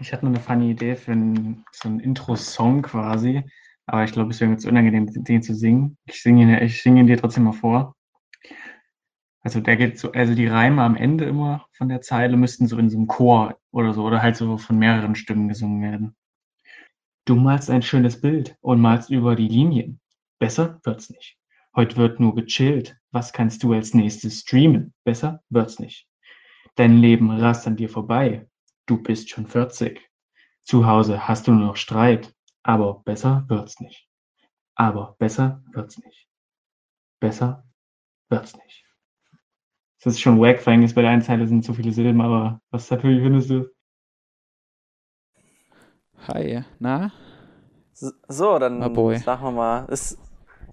Ich hatte nur eine funny Idee für einen, so einen Intro-Song quasi, aber ich glaube, es wäre mir zu unangenehm, den zu singen. Ich singe ihn, ich singe ihn dir trotzdem mal vor. Also der geht so, also die Reime am Ende immer von der Zeile müssten so in so einem Chor oder so oder halt so von mehreren Stimmen gesungen werden. Du malst ein schönes Bild und malst über die Linien. Besser wird's nicht. Heute wird nur gechillt. Was kannst du als nächstes streamen? Besser wird's nicht. Dein Leben rast an dir vorbei. Du bist schon 40. Zu Hause hast du nur noch Streit. Aber besser wird's nicht. Aber besser wird's nicht. Besser wird's nicht. Das ist schon wack, vor allem bei der einen Zeile sind so viele Silben, aber was natürlich findest du? Hi, na? So, dann boy. sagen wir mal, ist,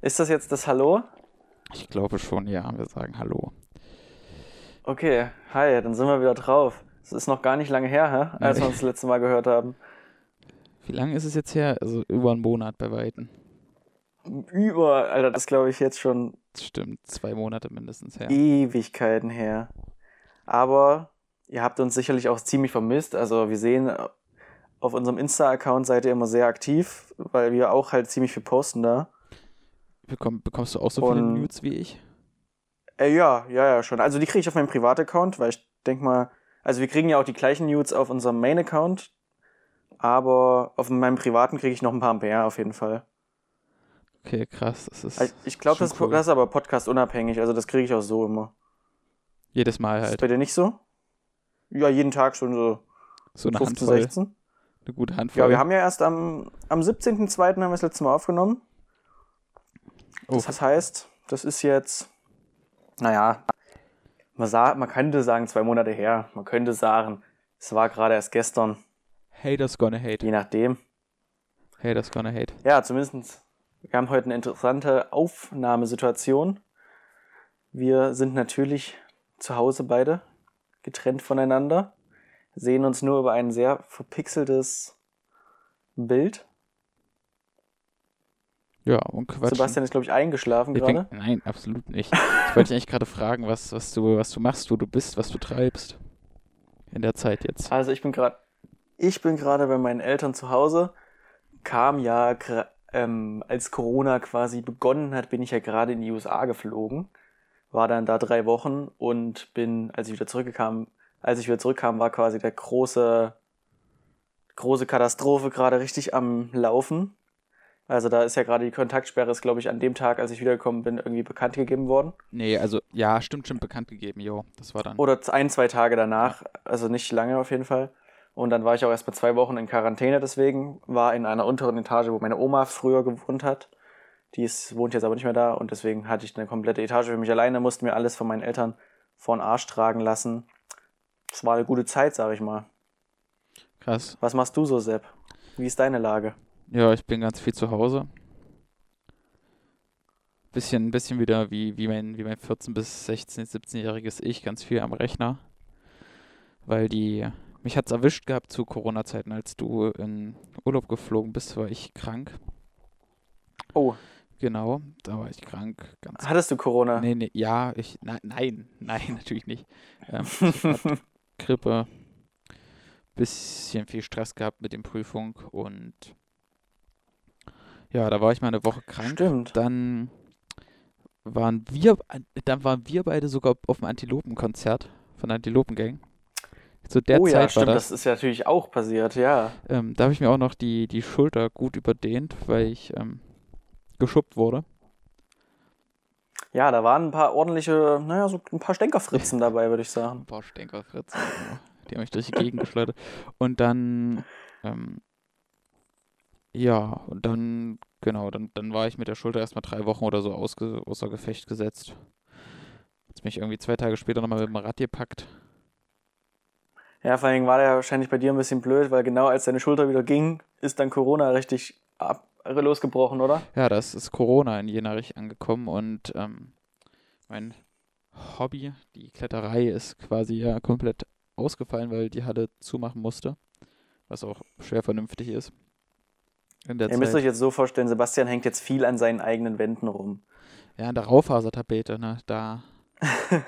ist das jetzt das Hallo? Ich glaube schon, ja. Wir sagen Hallo. Okay, hi, dann sind wir wieder drauf. Es ist noch gar nicht lange her, hä? als wir uns das letzte Mal gehört haben. Wie lange ist es jetzt her? Also über einen Monat bei Weitem. Über, Alter, das glaube ich jetzt schon stimmt, zwei Monate mindestens her. Ewigkeiten her. Aber ihr habt uns sicherlich auch ziemlich vermisst. Also wir sehen, äh, auf unserem Insta-Account seid ihr immer sehr aktiv, weil wir auch halt ziemlich viel posten da. Bekomm, bekommst du auch so viele Und- Nudes wie ich? Äh, ja, ja, ja, schon. Also die kriege ich auf meinem Privataccount, weil ich denke mal, also wir kriegen ja auch die gleichen Nudes auf unserem Main-Account, aber auf meinem privaten kriege ich noch ein paar mehr auf jeden Fall. Okay, krass. Das ist Also Ich glaube, das, cool. das ist aber podcast-unabhängig, also das kriege ich auch so immer. jedes Mal Ist das halt bei dir nicht so? Ja, jeden Tag schon so so eine 15, Handvoll. 16. Eine gute Handvoll. Ja, wir haben ja erst am, am 17.02. haben wir das letzte Mal aufgenommen. oh, Das heißt, das ist jetzt, naja, man, sah, man könnte sagen zwei Monate her. Man könnte sagen, es war gerade erst gestern, Haters gonna hate. je nachdem. Haters gonna hate. Ja, zumindest, wir haben heute eine interessante Aufnahmesituation. Wir sind natürlich zu Hause beide, getrennt voneinander, sehen uns nur über ein sehr verpixeltes Bild. Ja, und Quatsch. Sebastian ist, glaube ich, eingeschlafen gerade. Nein, absolut nicht. Ich wollte dich eigentlich gerade fragen, was, was, du, was du machst, wo du bist, was du treibst. In der Zeit jetzt. Also ich bin gerade, ich bin gerade bei meinen Eltern zu Hause. Kam ja, ähm, als Corona quasi begonnen hat, bin ich ja gerade in die USA geflogen. War dann da drei Wochen und bin, als ich wieder zurückkam, als ich wieder zurückkam, war quasi der große, große Katastrophe gerade richtig am Laufen. Also da ist ja gerade die Kontaktsperre, ist glaube ich an dem Tag, als ich wiedergekommen bin, irgendwie bekannt gegeben worden. Nee, also, ja, stimmt, stimmt, bekannt gegeben, jo. Das war dann. Oder ein, zwei Tage danach, also nicht lange auf jeden Fall. Und dann war ich auch erst mal zwei Wochen in Quarantäne, deswegen war in einer unteren Etage, wo meine Oma früher gewohnt hat. Die ist, wohnt jetzt aber nicht mehr da und deswegen hatte ich eine komplette Etage für mich alleine, musste mir alles von meinen Eltern vor den Arsch tragen lassen. Es war eine gute Zeit, sag ich mal. Krass. Was machst du so, Sepp? Wie ist deine Lage? Ja, ich bin ganz viel zu Hause. Bisschen, bisschen wieder wie, wie mein, wie mein 14- bis 16-, 17-jähriges Ich, ganz viel am Rechner. Weil die, mich hat's erwischt gehabt zu Corona-Zeiten, als du in Urlaub geflogen bist, war ich krank. Oh, Genau, da war ich krank. Hattest du Corona? Nee, nee, ja, ich, nein, nein, nein, natürlich nicht. Ähm, ich hatte Grippe, bisschen viel Stress gehabt mit den Prüfungen und ja, da war ich mal eine Woche krank. Stimmt. Dann waren wir, dann waren wir beide sogar auf dem Antilopenkonzert von Antilopengang. Zu der oh Zeit ja, war stimmt, das. das ist ja natürlich auch passiert, ja. Ähm, da habe ich mir auch noch die, die Schulter gut überdehnt, weil ich ähm, geschubbt wurde. Ja, da waren ein paar ordentliche, naja, so ein paar Stänkerfritzen dabei, würde ich sagen. Ein paar Stänkerfritzen. genau. Die haben mich durch die Gegend geschleudert. Und dann, ähm, ja, und dann, genau, dann, dann war ich mit der Schulter erstmal drei Wochen oder so ausge, außer Gefecht gesetzt. Jetzt mich irgendwie zwei Tage später nochmal mit dem Rad gepackt. Ja, vor allem war der wahrscheinlich bei dir ein bisschen blöd, weil genau als deine Schulter wieder ging, ist dann Corona richtig ab, losgebrochen, oder? Ja, das ist Corona in Jenarich angekommen und ähm, mein Hobby, die Kletterei, ist quasi ja komplett ausgefallen, weil die Halle zumachen musste. Was auch schwer vernünftig ist. Ihr müsst Zeit. euch jetzt so vorstellen, Sebastian hängt jetzt viel an seinen eigenen Wänden rum. Ja, an der Raufasertapete, ne? Da.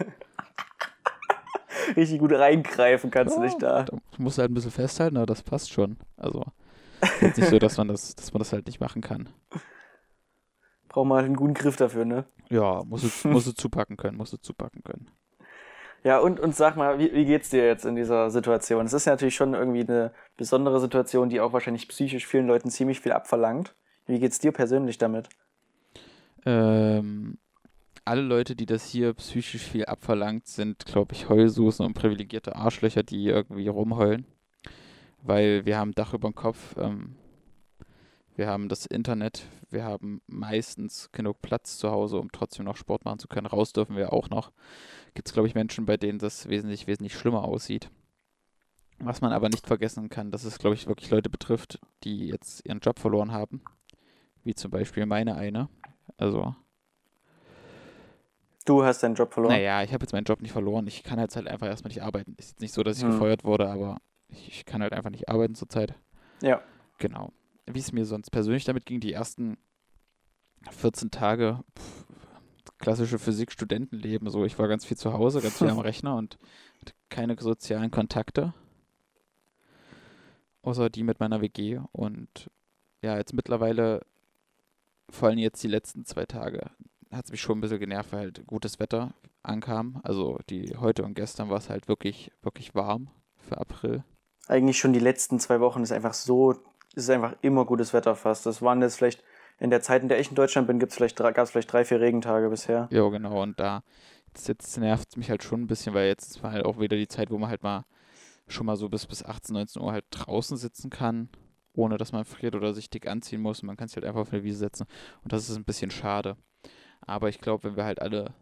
richtig gut reingreifen kannst du Ja, nicht da. Da musst du halt ein bisschen festhalten, aber das passt schon. Also, jetzt nicht so, dass man das, dass man das halt nicht machen kann. Braucht man halt einen guten Griff dafür, ne? Ja, musst du, musst du zupacken können, musst du zupacken können. Ja, und, und sag mal, wie, wie geht's dir jetzt in dieser Situation? Es ist ja natürlich schon irgendwie eine besondere Situation, die auch wahrscheinlich psychisch vielen Leuten ziemlich viel abverlangt. Wie geht's dir persönlich damit? Ähm, alle Leute, die das hier psychisch viel abverlangt, sind, glaube ich, Heulsusen und privilegierte Arschlöcher, die irgendwie rumheulen. Weil wir haben Dach über dem Kopf, ähm, wir haben das Internet, wir haben meistens genug Platz zu Hause, um trotzdem noch Sport machen zu können. Raus dürfen wir auch noch. Gibt es, glaube ich, Menschen, bei denen das wesentlich, wesentlich schlimmer aussieht. Was man aber nicht vergessen kann, dass es, glaube ich, wirklich Leute betrifft, die jetzt ihren Job verloren haben. Wie zum Beispiel meine eine. Also, Du hast deinen Job verloren. naja, ich habe jetzt meinen Job nicht verloren. Ich kann jetzt halt einfach erstmal nicht arbeiten. Ist jetzt nicht so, dass ich Hm. gefeuert wurde, aber ich, ich kann halt einfach nicht arbeiten zurzeit. Ja. Genau. Wie es mir sonst persönlich damit ging, die ersten 14 Tage, pff, klassische Physik-Studentenleben. So, ich war ganz viel zu Hause, ganz viel am Rechner und hatte keine sozialen Kontakte. Außer die mit meiner WG. Und ja, jetzt mittlerweile, vor allem jetzt die letzten zwei Tage, hat es mich schon ein bisschen genervt, weil halt gutes Wetter ankam. Also die heute und gestern war es halt wirklich, wirklich warm für April. Eigentlich schon die letzten zwei Wochen ist einfach so, ist einfach immer gutes Wetter fast. Das waren jetzt vielleicht, in der Zeit, in der ich in Deutschland bin, gibt's vielleicht, gab es vielleicht drei, vier Regentage bisher. Ja, genau. Und da jetzt, jetzt nervt es mich halt schon ein bisschen, weil jetzt war halt auch wieder die Zeit, wo man halt mal schon mal so bis, bis 18, 19 Uhr halt draußen sitzen kann, ohne dass man friert oder sich dick anziehen muss. Man kann sich halt einfach auf eine Wiese setzen. Und das ist ein bisschen schade. Aber ich glaube, wenn wir halt alle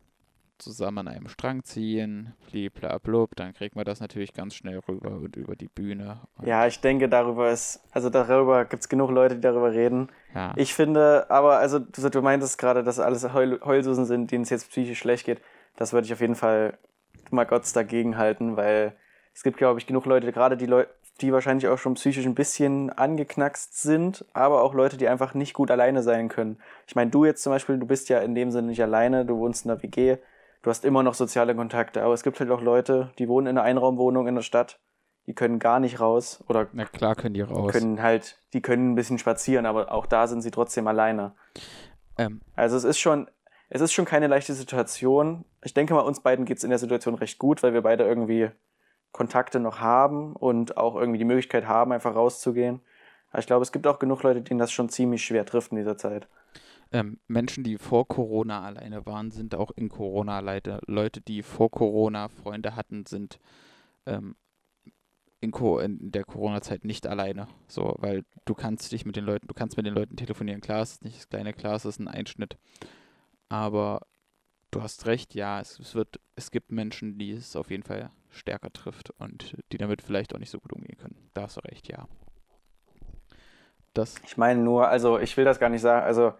zusammen an einem Strang ziehen, bliblablub, dann kriegt man das natürlich ganz schnell rüber und über die Bühne. Ja, ich denke, darüber ist, also darüber gibt's genug Leute, die darüber reden. ja. Ich finde, aber, also du, du meintest gerade, dass alles Heul, Heulsusen sind, denen es jetzt psychisch schlecht geht. Das würde ich auf jeden Fall mal Gott dagegen halten, weil es gibt, glaube ich, genug Leute, gerade die Leute, die wahrscheinlich auch schon psychisch ein bisschen angeknackst sind, aber auch Leute, die einfach nicht gut alleine sein können. Ich meine, du jetzt zum Beispiel, du bist ja in dem Sinne nicht alleine, du wohnst in der WG, du hast immer noch soziale Kontakte, aber es gibt halt auch Leute, die wohnen in einer Einraumwohnung in der Stadt, die können gar nicht raus oder Na klar können die raus. können halt, die können ein bisschen spazieren, aber auch da sind sie trotzdem alleine. Ähm, Also es ist schon, es ist schon keine leichte Situation. Ich denke mal, uns beiden geht's in der Situation recht gut, weil wir beide irgendwie Kontakte noch haben und auch irgendwie die Möglichkeit haben, einfach rauszugehen. Aber ich glaube, es gibt auch genug Leute, denen das schon ziemlich schwer trifft in dieser Zeit. Ähm, Menschen, die vor Corona alleine waren, sind auch in Corona alleine. Leute, die vor Corona Freunde hatten, sind ähm, in, Co in der Corona-Zeit nicht alleine. So, weil du kannst dich mit den Leuten, du kannst mit den Leuten telefonieren. Klar, es ist nicht das kleine, klar, es ist ein Einschnitt. Aber du hast recht, ja, es, es wird, es gibt Menschen, die es auf jeden Fall stärker trifft und die damit vielleicht auch nicht so gut umgehen können. Da hast du recht, ja. Das, Ich meine nur, also ich will das gar nicht sagen, also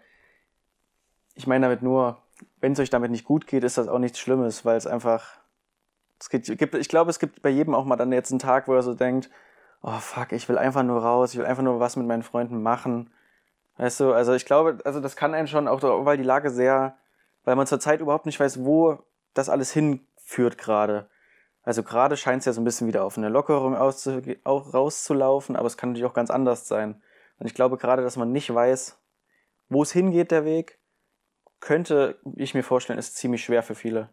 ich meine damit nur, wenn es euch damit nicht gut geht, ist das auch nichts Schlimmes, weil es einfach, es gibt, ich glaube, es gibt bei jedem auch mal dann jetzt einen Tag, wo er so denkt, oh fuck, ich will einfach nur raus, ich will einfach nur was mit meinen Freunden machen. Weißt du, also ich glaube, also das kann einen schon auch, weil die Lage sehr, weil man zurzeit überhaupt nicht weiß, wo das alles hinführt gerade. Also gerade scheint es ja so ein bisschen wieder auf eine Lockerung auch rauszulaufen, aber es kann natürlich auch ganz anders sein. Und ich glaube gerade, dass man nicht weiß, wo es hingeht, der Weg, könnte ich mir vorstellen, ist ziemlich schwer für viele.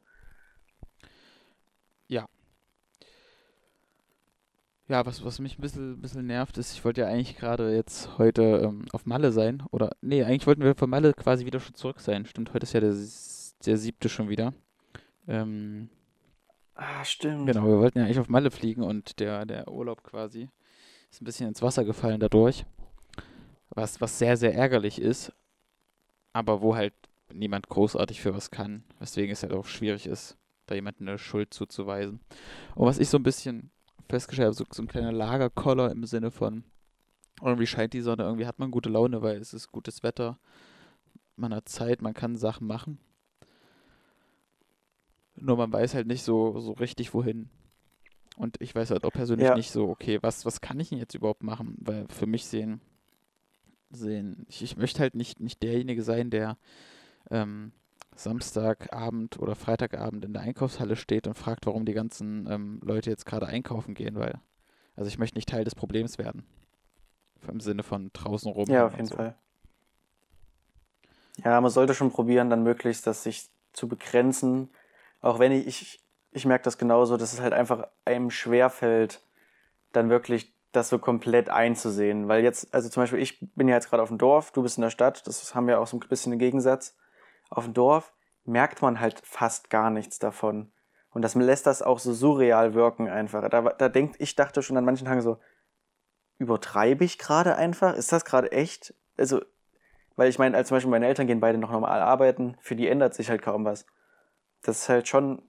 Ja, was, was mich ein bisschen, bisschen nervt, ist, ich wollte ja eigentlich gerade jetzt heute ähm, auf Malle sein. Oder, nee, eigentlich wollten wir von Malle quasi wieder schon zurück sein. Stimmt, heute ist ja der, der siebte schon wieder. Ähm, Ah, stimmt. genau, wir wollten ja eigentlich auf Malle fliegen und der, der Urlaub quasi ist ein bisschen ins Wasser gefallen dadurch. Was, was sehr, sehr ärgerlich ist. Aber wo halt niemand großartig für was kann. Weswegen es halt auch schwierig ist, da jemandem eine Schuld zuzuweisen. Und was ich so ein bisschen festgestellt habe, so, so ein kleiner Lagerkoller im Sinne von, irgendwie scheint die Sonne, irgendwie hat man gute Laune, weil es ist gutes Wetter, man hat Zeit, man kann Sachen machen. Nur man weiß halt nicht so, so richtig wohin. Und ich weiß halt auch persönlich Ja. nicht so, okay, was, was kann ich denn jetzt überhaupt machen? Weil für mich sehen, sehen, ich, ich möchte halt nicht, nicht derjenige sein, der ähm, Samstagabend oder Freitagabend in der Einkaufshalle steht und fragt, warum die ganzen ähm, Leute jetzt gerade einkaufen gehen, weil, also ich möchte nicht Teil des Problems werden. Im Sinne von draußen rum. Ja, auf jeden so. Fall. Ja, man sollte schon probieren, dann möglichst das sich zu begrenzen. Auch wenn ich, ich, ich merke das genauso, dass es halt einfach einem schwerfällt, dann wirklich das so komplett einzusehen. Weil jetzt, also zum Beispiel, ich bin ja jetzt gerade auf dem Dorf, du bist in der Stadt, das haben wir auch so ein bisschen den Gegensatz. Auf dem Dorf merkt man halt fast gar nichts davon. Und das lässt das auch so surreal wirken einfach. Da, da denkt, ich dachte schon an manchen Tagen so, übertreibe ich gerade einfach? Ist das gerade echt? Also, weil ich meine, als zum Beispiel meine Eltern gehen beide noch normal arbeiten, für die ändert sich halt kaum was. Das ist halt schon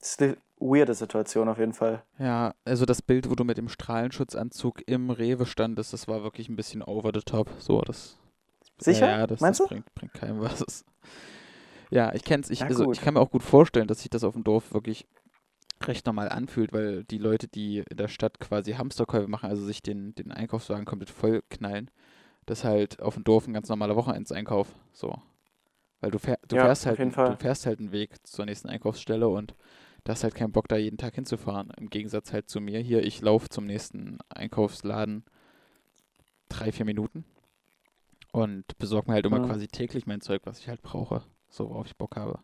ist eine weirde Situation auf jeden Fall. Ja, also das Bild, wo du mit dem Strahlenschutzanzug im Rewe standest, das war wirklich ein bisschen over the top. So, das. Sicher? Ja, das, Meinst das du? Bringt, bringt keinem was. Ja, ich kenn's. Ich, also, ich kann mir auch gut vorstellen, dass sich das auf dem Dorf wirklich recht normal anfühlt, weil die Leute, die in der Stadt quasi Hamsterkäufe machen, also sich den, den Einkaufswagen komplett voll knallen, das ist halt auf dem Dorf ein ganz normaler Wochenendseinkauf. So. Weil du, fähr, du, ja, fährst halt, du fährst halt einen Weg zur nächsten Einkaufsstelle und da hast halt keinen Bock, da jeden Tag hinzufahren. Im Gegensatz halt zu mir hier, ich laufe zum nächsten Einkaufsladen drei, vier Minuten und besorge mir halt immer ja. quasi täglich mein Zeug, was ich halt brauche, so worauf ich Bock habe.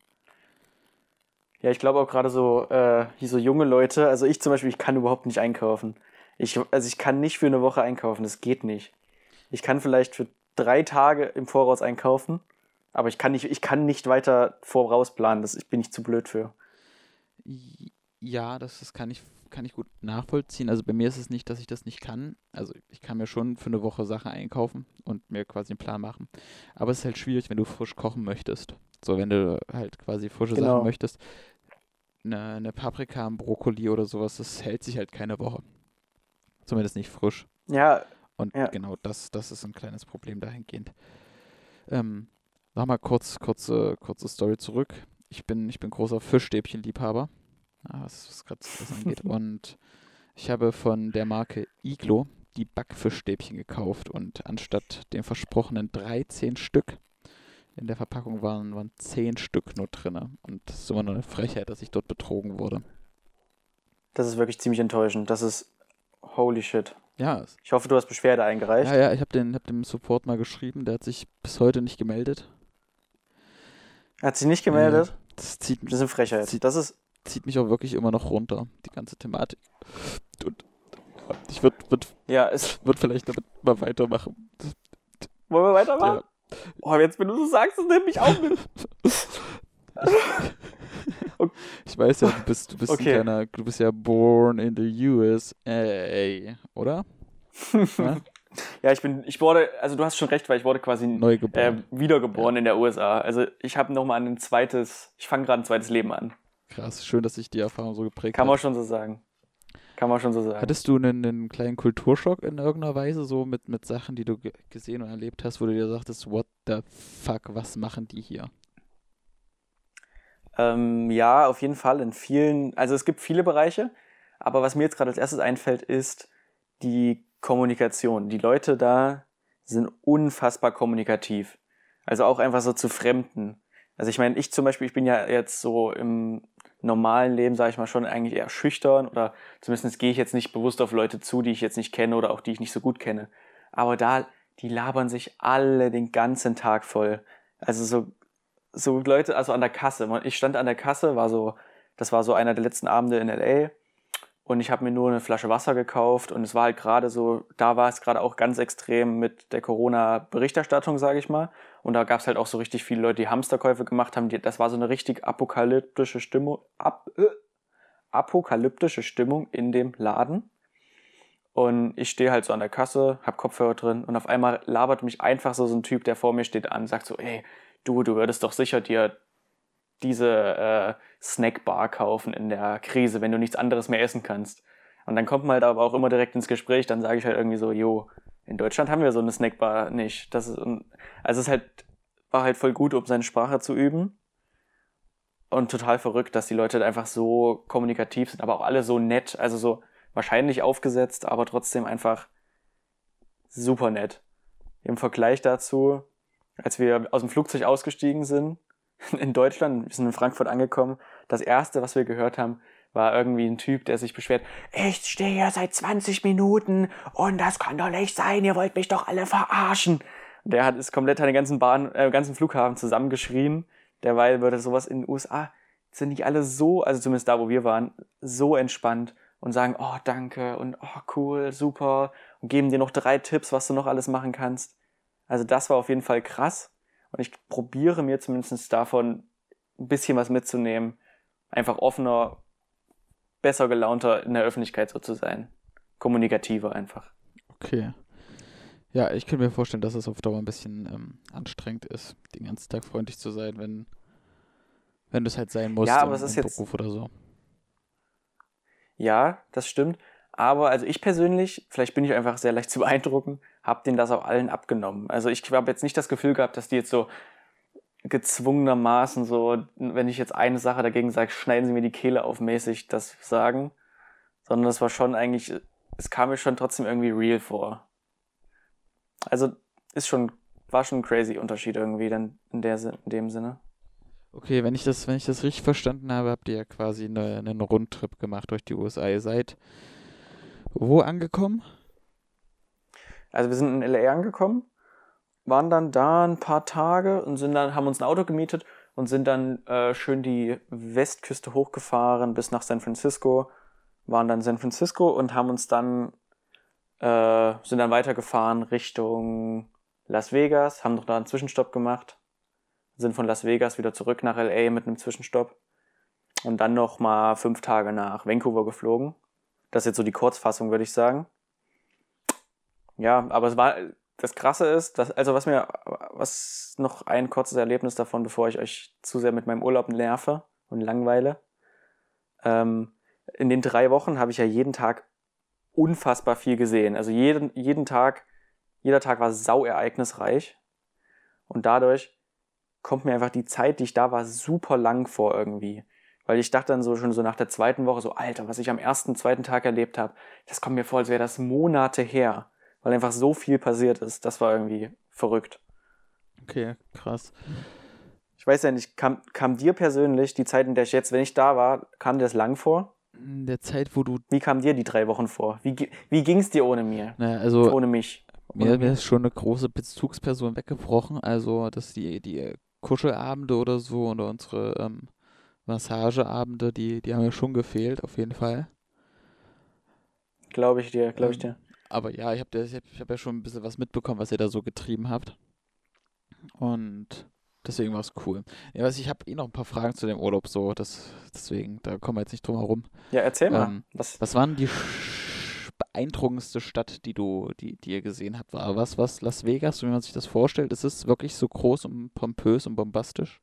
Ja, ich glaube auch gerade so, äh, hier so junge Leute, also ich zum Beispiel, ich kann überhaupt nicht einkaufen. Ich, also ich kann nicht für eine Woche einkaufen, das geht nicht. Ich kann vielleicht für drei Tage im Voraus einkaufen, aber ich kann nicht, ich kann nicht weiter vorausplanen, das ich bin ich zu blöd für. Ja, das, das kann ich kann ich gut nachvollziehen. Also bei mir ist es nicht, dass ich das nicht kann. Also ich kann mir schon für eine Woche Sachen einkaufen und mir quasi einen Plan machen. Aber es ist halt schwierig, wenn du frisch kochen möchtest. So, wenn du halt quasi frische genau. Sachen möchtest. Eine, eine Paprika, ein Brokkoli oder sowas, das hält sich halt keine Woche. Zumindest nicht frisch. Ja. Und ja. genau das, das ist ein kleines Problem dahingehend. Ähm, Nochmal kurz, kurze, kurze Story zurück. Ich bin, ich bin großer Fischstäbchenliebhaber, was, was gerade das angeht. und ich habe von der Marke Iglo die Backfischstäbchen gekauft und anstatt den versprochenen 13 Stück in der Verpackung waren, waren 10 Stück nur drin. Und das ist immer nur eine Frechheit, dass ich dort betrogen wurde. Das ist wirklich ziemlich enttäuschend. Das ist holy shit. Ja. Ich hoffe, du hast Beschwerde eingereicht. Ja, ja, ich habe hab dem Support mal geschrieben, der hat sich bis heute nicht gemeldet. Hat sich nicht gemeldet? Ja, das zieht. Das ist eine Frechheit. Zieht, das ist zieht mich auch wirklich immer noch runter, die ganze Thematik. Und ich würde würd, ja, es würd vielleicht damit mal weitermachen. Wollen wir weitermachen? Ja. Oh, jetzt, wenn du so sagst, das nimmt mich auch mit. okay. Ich weiß ja, du bist, du bist okay. ein kleiner, du bist ja born in the USA, oder? ja? Ja, ich bin, ich wurde, also du hast schon recht, weil ich wurde quasi Neugeboren. Äh, wiedergeboren ja. in der USA. Also ich habe nochmal ein zweites, ich fange gerade ein zweites Leben an. Krass, schön, dass sich die Erfahrung so geprägt Kann hat. man schon so sagen. Kann man schon so sagen. Hattest du einen, einen kleinen Kulturschock in irgendeiner Weise, so mit, mit Sachen, die du gesehen und erlebt hast, wo du dir sagtest, what the fuck, was machen die hier? Ähm, ja, auf jeden Fall in vielen, also es gibt viele Bereiche, aber was mir jetzt gerade als erstes einfällt, ist die Kommunikation. Die Leute da sind unfassbar kommunikativ. Also auch einfach so zu Fremden. Also ich meine, ich zum Beispiel, ich bin ja jetzt so im normalen Leben, sage ich mal, schon eigentlich eher schüchtern oder zumindest gehe ich jetzt nicht bewusst auf Leute zu, die ich jetzt nicht kenne oder auch die ich nicht so gut kenne. Aber da, die labern sich alle den ganzen Tag voll. Also so, so Leute, also an der Kasse. Ich stand an der Kasse, war so, das war so einer der letzten Abende in LA und ich habe mir nur eine Flasche Wasser gekauft und es war halt gerade so, da war es gerade auch ganz extrem mit der Corona-Berichterstattung, sage ich mal. Und da gab es halt auch so richtig viele Leute, die Hamsterkäufe gemacht haben. Die, das war so eine richtig apokalyptische Stimmung, ap, äh, apokalyptische Stimmung in dem Laden. Und ich stehe halt so an der Kasse, hab Kopfhörer drin und auf einmal labert mich einfach so, so ein Typ, der vor mir steht, an, sagt so, ey, du, du würdest doch sicher dir diese äh, Snackbar kaufen in der Krise, wenn du nichts anderes mehr essen kannst. Und dann kommt man halt aber auch immer direkt ins Gespräch, dann sage ich halt irgendwie so, jo, in Deutschland haben wir so eine Snackbar nicht. Das ist, also es halt, war halt voll gut, um seine Sprache zu üben. Und total verrückt, dass die Leute einfach so kommunikativ sind, aber auch alle so nett, also so wahrscheinlich aufgesetzt, aber trotzdem einfach super nett. Im Vergleich dazu, als wir aus dem Flugzeug ausgestiegen sind, in Deutschland, wir sind in Frankfurt angekommen. Das erste, was wir gehört haben, war irgendwie ein Typ, der sich beschwert, ich stehe hier seit 20 Minuten und das kann doch nicht sein, ihr wollt mich doch alle verarschen. Der hat ist komplett an den ganzen Bahn, äh, ganzen Flughafen zusammengeschrien. Derweil würde sowas in den USA sind nicht alle so, also zumindest da, wo wir waren, so entspannt und sagen, oh, danke und oh, cool, super und geben dir noch drei Tipps, was du noch alles machen kannst. Also das war auf jeden Fall krass und ich probiere mir zumindest davon ein bisschen was mitzunehmen, einfach offener, besser gelaunter in der Öffentlichkeit so zu sein. Kommunikativer einfach. Okay. Ja, ich könnte mir vorstellen, dass es auf Dauer ein bisschen ähm, anstrengend ist, den ganzen Tag freundlich zu sein, wenn, wenn du es halt sein musst Ja, aber es ist jetzt- Beruf oder so. Ja, das stimmt. Aber also ich persönlich, vielleicht bin ich einfach sehr leicht zu beeindrucken, habe denen das auch allen abgenommen. Also ich habe jetzt nicht das Gefühl gehabt, dass die jetzt so gezwungenermaßen so, wenn ich jetzt eine Sache dagegen sage, schneiden sie mir die Kehle auf mäßig das sagen, sondern das war schon eigentlich, es kam mir schon trotzdem irgendwie real vor. Also ist schon, war schon ein crazy Unterschied irgendwie dann in, der, in dem Sinne. Okay, wenn ich das, wenn ich das richtig verstanden habe, habt ihr ja quasi eine, einen Rundtrip gemacht durch die USA. Ihr seid wo angekommen? Also wir sind in LA angekommen, waren dann da ein paar Tage und sind dann, haben uns ein Auto gemietet und sind dann äh, schön die Westküste hochgefahren bis nach San Francisco, waren dann San Francisco und haben uns dann, äh, sind dann weitergefahren Richtung Las Vegas, haben noch da einen Zwischenstopp gemacht, sind von Las Vegas wieder zurück nach LA mit einem Zwischenstopp und dann noch mal fünf Tage nach Vancouver geflogen. Das ist jetzt so die Kurzfassung, würde ich sagen. Ja, aber es war, das Krasse ist, dass, also was mir, was noch ein kurzes Erlebnis davon, bevor ich euch zu sehr mit meinem Urlaub nerve und langweile. Ähm, in den drei Wochen habe ich ja jeden Tag unfassbar viel gesehen. Also jeden, jeden Tag, jeder Tag war sau ereignisreich. Und dadurch kommt mir einfach die Zeit, die ich da war, super lang vor irgendwie. Weil ich dachte dann so schon so nach der zweiten Woche so, Alter, was ich am ersten, zweiten Tag erlebt habe, das kommt mir vor, als wäre das Monate her. Weil einfach so viel passiert ist. Das war irgendwie verrückt. Okay, krass. Ich weiß ja nicht, kam, kam dir persönlich die Zeit, in der ich jetzt, wenn ich da war, kam dir das lang vor? In der Zeit, wo du, Wie kam dir die drei Wochen vor? Wie, wie ging es dir ohne mir? naja, also Ohne mich? Mir, mir ist schon eine große Bezugsperson weggebrochen, also dass die, die Kuschelabende oder so oder unsere ähm, Massageabende, die, die haben mir schon gefehlt, auf jeden Fall. Glaube ich dir, glaube ich Ähm, dir. Aber ja, ich habe hab, hab ja schon ein bisschen was mitbekommen, was ihr da so getrieben habt. Und deswegen war es cool. Ja, was, ich habe eh noch ein paar Fragen zu dem Urlaub, so, das, deswegen, da kommen wir jetzt nicht drum herum. Ja, erzähl mal. ähm, was, Was war denn die beeindruckendste Stadt, die du, die, die ihr gesehen habt? War was, was Las Vegas, so wie man sich das vorstellt? Ist es wirklich so groß und pompös und bombastisch?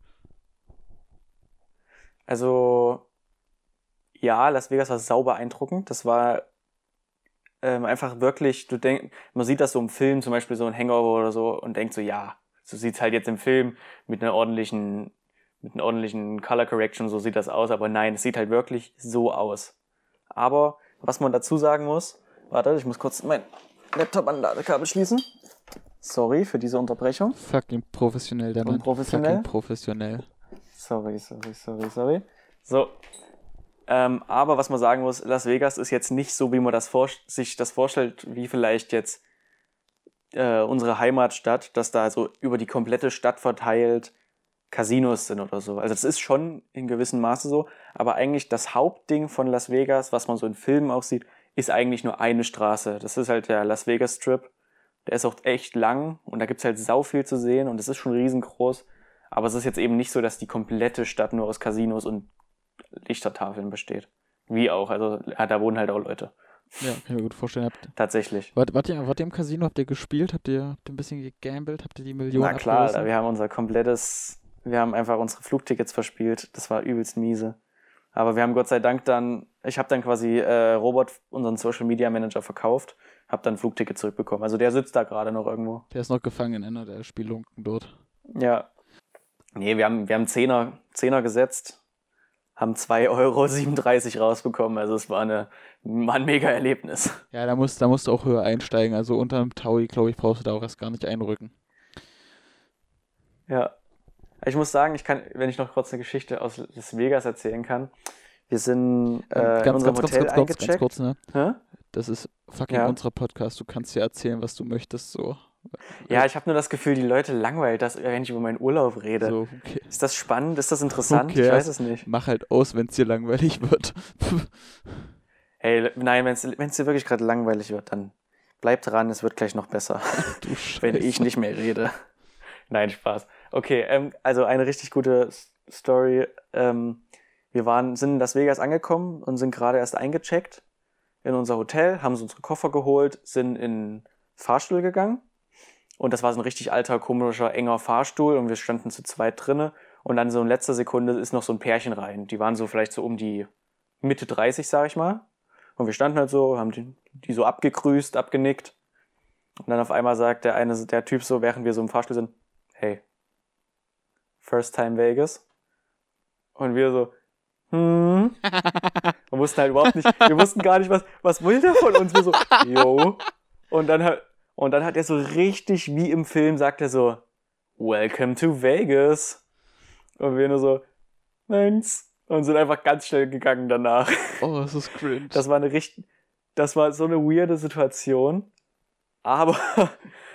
Also, ja, Las Vegas war sau beeindruckend. Das war ähm, einfach wirklich, du denkst, man sieht das so im Film, zum Beispiel so ein Hangover oder so, und denkt so, ja, so sieht's halt jetzt im Film mit einer ordentlichen, mit einer ordentlichen Color Correction, so sieht das aus, aber nein, es sieht halt wirklich so aus. Aber was man dazu sagen muss, warte, ich muss kurz mein Laptop an Ladekabel schließen. Sorry für diese Unterbrechung. Fucking professionell, der Mann. Unprofessionell? Fucking professionell. Sorry, sorry, sorry, sorry. So. Ähm, aber was man sagen muss, Las Vegas ist jetzt nicht so, wie man das sich das vorstellt, wie vielleicht jetzt äh, unsere Heimatstadt, dass da so über die komplette Stadt verteilt Casinos sind oder so. Also das ist schon in gewissem Maße so, aber eigentlich das Hauptding von Las Vegas, was man so in Filmen auch sieht, ist eigentlich nur eine Straße. Das ist halt der Las Vegas Strip. Der ist auch echt lang und da gibt's halt sau viel zu sehen und es ist schon riesengroß. Aber es ist jetzt eben nicht so, dass die komplette Stadt nur aus Casinos und Lichtertafeln besteht. Wie auch, also da wohnen halt auch Leute. Ja, kann ich mir gut vorstellen. Habt, Tatsächlich. wart, wart, ihr, wart ihr im Casino? Habt ihr gespielt? Habt ihr, habt ihr ein bisschen gegambelt? Habt ihr die Millionen Na klar, abgerissen? wir haben unser komplettes, wir haben einfach unsere Flugtickets verspielt. Das war übelst miese. Aber wir haben Gott sei Dank dann, ich habe dann quasi äh, Robert, unseren Social Media Manager, verkauft, habe dann ein Flugticket zurückbekommen. Also der sitzt da gerade noch irgendwo. Der ist noch gefangen in einer der Spielunken dort. Ja. Nee, wir haben, wir haben Zehner, Zehner gesetzt, haben 2,37 Euro rausbekommen. Also es war, eine, war ein mega Erlebnis. Ja, da musst, da musst du auch höher einsteigen. Also unter dem Taui, glaube ich, brauchst du da auch erst gar nicht einrücken. Ja. Ich muss sagen, ich kann, wenn ich noch kurz eine Geschichte aus Las Vegas erzählen kann. Wir sind äh, in ganz, unserem ganz, Hotel ganz, kurz, ganz eingecheckt. kurz, ne? Hä? Das ist fucking Ja. unser Podcast. Du kannst ja erzählen, was du möchtest, so. Ja, ich habe nur das Gefühl, die Leute langweilt das, wenn ich über meinen Urlaub rede. So, okay. Ist das spannend? Ist das interessant? Who Ich weiß es nicht. Mach halt aus, wenn es dir langweilig wird. Hey, nein, wenn es dir wirklich gerade langweilig wird, dann bleib dran, es wird gleich noch besser, du Scheiße. wenn ich nicht mehr rede. Nein, Spaß. Okay, ähm, also eine richtig gute Story. Ähm, wir waren, sind in Las Vegas angekommen und sind gerade erst eingecheckt in unser Hotel, haben uns unsere Koffer geholt, sind in Fahrstuhl gegangen. Und das war so ein richtig alter, komischer, enger Fahrstuhl und wir standen zu zweit drinne. Und dann so in letzter Sekunde ist noch so ein Pärchen rein. Die waren so vielleicht so um die Mitte 30, sag ich mal. Und wir standen halt so, haben die, die so abgegrüßt, abgenickt. Und dann auf einmal sagt der eine, der Typ so, während wir so im Fahrstuhl sind, hey, first time Vegas. Und wir so, hm. Wir wussten halt überhaupt nicht, wir wussten gar nicht, was, was will der von uns? Wir so, yo. Und dann hat, und dann hat er so richtig wie im Film, sagt er so, welcome to Vegas. Und wir nur so, thanks. Und sind einfach ganz schnell gegangen danach. oh, das ist cringe. Das war eine richtig, das war so eine weirde Situation. Aber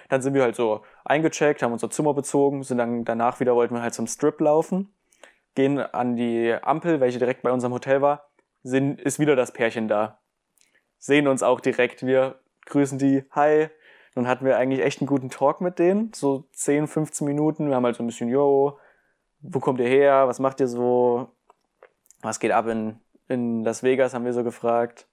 dann sind wir halt so eingecheckt, haben unser Zimmer bezogen, sind dann danach wieder, wollten wir halt zum Strip laufen, gehen an die Ampel, welche direkt bei unserem Hotel war, sind, ist wieder das Pärchen da. Sehen uns auch direkt, wir grüßen die, hi. Nun hatten wir eigentlich echt einen guten Talk mit denen, so 10, 15 Minuten. Wir haben halt so ein bisschen, yo, wo kommt ihr her, was macht ihr so, was geht ab in, in Las Vegas, haben wir so gefragt.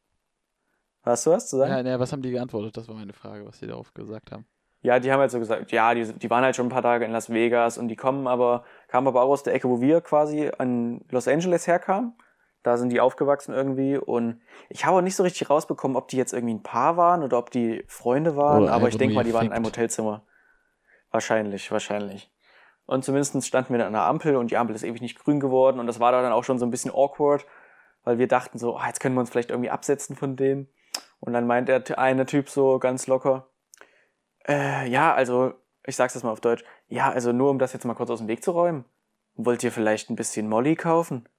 Hast du was zu sagen? ja, ne, was haben die geantwortet? Das war meine Frage, was die darauf gesagt haben. Ja, die haben halt so gesagt, ja, die, die waren halt schon ein paar Tage in Las Vegas und die kommen aber, kamen aber auch aus der Ecke, wo wir quasi an Los Angeles herkamen. Da sind die aufgewachsen irgendwie und ich habe auch nicht so richtig rausbekommen, ob die jetzt irgendwie ein Paar waren oder ob die Freunde waren, Oder aber ich denke mal, die waren in einem. Hotelzimmer. Wahrscheinlich, wahrscheinlich. Und zumindest standen wir dann an der Ampel und die Ampel ist ewig nicht grün geworden und das war dann auch schon so ein bisschen awkward, weil wir dachten so, ah, jetzt können wir uns vielleicht irgendwie absetzen von denen. Und dann meint der eine Typ so ganz locker, äh, ja, also, ich sag's jetzt mal auf Deutsch. Ja, also nur um das jetzt mal kurz aus dem Weg zu räumen. Wollt ihr vielleicht ein bisschen Molly kaufen?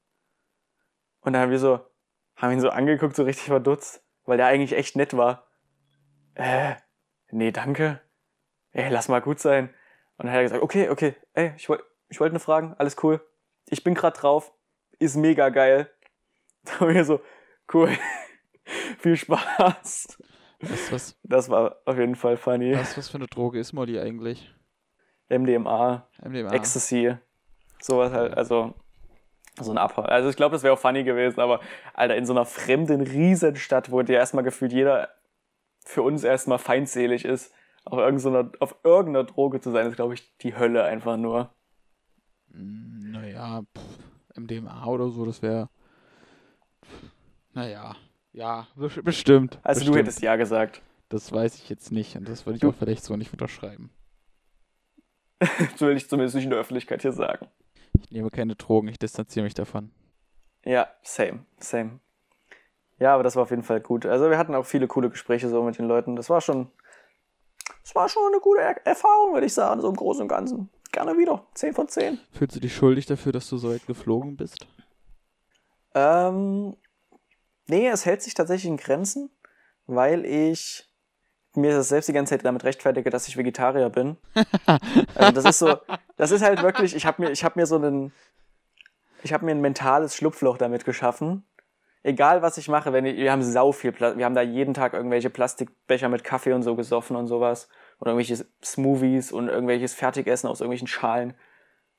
Und dann haben wir so, haben ihn so angeguckt, so richtig verdutzt, weil der eigentlich echt nett war. Äh, nee, danke. Ey, lass mal gut sein. Und dann hat er gesagt, okay, okay, ey, ich wollte ich wollte nur fragen, alles cool. Ich bin grad drauf, ist mega geil. Da haben wir so, cool, viel Spaß. Was, was, Das war auf jeden Fall funny. was, was für eine Droge ist Molly eigentlich? MDMA, MDMA. Ecstasy, sowas halt, also so ein Abhau. Also ich glaube, das wäre auch funny gewesen, aber Alter, in so einer fremden Riesenstadt, wo dir erstmal gefühlt jeder für uns erstmal feindselig ist, auf irgendeiner, auf irgendeiner Droge zu sein, ist, glaube ich, die Hölle einfach nur. Mm, Naja, pff, MDMA oder so, das wäre. Naja, ja, bes- bestimmt. Also du bestimmt. hättest ja gesagt. Das weiß ich jetzt nicht und das würde ich Du- auch vielleicht so nicht unterschreiben. Das will ich zumindest nicht in der Öffentlichkeit hier sagen. Ich nehme keine Drogen, ich distanziere mich davon. Ja, same, same. Ja, aber das war auf jeden Fall gut. Also wir hatten auch viele coole Gespräche so mit den Leuten. Das war schon, das war schon eine gute er Erfahrung, würde ich sagen, so im Großen und Ganzen. Gerne wieder. 10 von 10. Fühlst du dich schuldig dafür, dass du so weit geflogen bist? Ähm, nee, es hält sich tatsächlich in Grenzen, weil ich mir das selbst die ganze Zeit damit rechtfertige, dass ich Vegetarier bin. also das ist so, das ist halt wirklich, ich habe mir, habe mir so einen, ich habe mir ein mentales Schlupfloch damit geschaffen. Egal was ich mache, wenn ich, wir haben sau viel Pla wir haben da jeden Tag irgendwelche Plastikbecher mit Kaffee und so gesoffen und sowas oder irgendwelche Smoothies und irgendwelches Fertigessen aus irgendwelchen Schalen.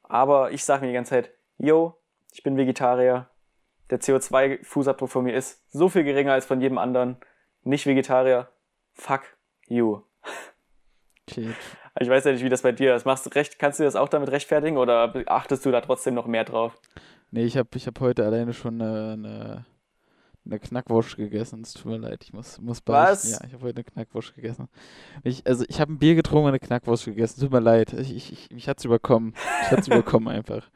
Aber ich sage mir die ganze Zeit, yo, ich bin Vegetarier. Der CO2-Fußabdruck von mir ist so viel geringer als von jedem anderen. Nicht Vegetarier. Fuck you. Okay. Ich weiß ja nicht, wie das bei dir ist. Machst du recht, kannst du das auch damit rechtfertigen oder achtest du da trotzdem noch mehr drauf? Nee, ich habe ich hab heute alleine schon eine, eine, eine Knackwurst gegessen. Es tut mir leid, ich muss, muss Was? beichten. Ja, ich habe heute eine Knackwurst gegessen. Ich, also ich habe ein Bier getrunken und eine Knackwurst gegessen. Tut mir leid. Ich, ich, ich, mich hat's überkommen. Mich hat's überkommen einfach.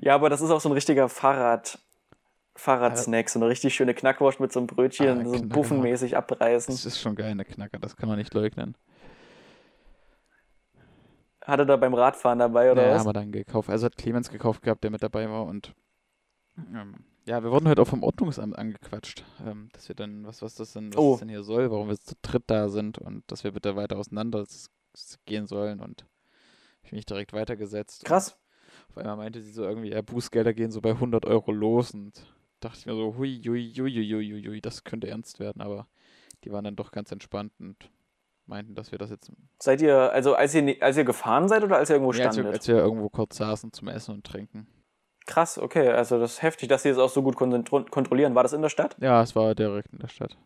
Ja, aber das ist auch so ein richtiger Fahrrad, Fahrradsnack. So eine richtig schöne Knackwurst mit so einem Brötchen, Ah, so Knacker. buffenmäßig abreißen. Das ist schon geil, eine Knacker. Das kann man nicht leugnen. hat er da beim Radfahren dabei oder ja, was? haben wir dann gekauft. Also hat Clemens gekauft gehabt, der mit dabei war und ähm, ja, wir wurden heute auch vom Ordnungsamt angequatscht, ähm, dass wir dann, was, was das denn, was Oh. das denn hier soll, warum wir zu dritt da sind und dass wir bitte weiter auseinander gehen sollen und ich mich direkt weitergesetzt. Krass. Auf einmal meinte sie so irgendwie, ja, Bußgelder gehen so bei 100 Euro los und dachte ich mir so, hui, hui, hui, hui, hui, hui, das könnte ernst werden, aber die waren dann doch ganz entspannt und meinten, dass wir das jetzt, Seid ihr, also als ihr, als ihr gefahren seid oder als ihr irgendwo ja, als, wir, standet? als wir irgendwo kurz saßen zum Essen und Trinken. Krass, okay. Also das ist heftig, dass sie das auch so gut kontrollieren. War das in der Stadt? Ja, es war direkt in der Stadt.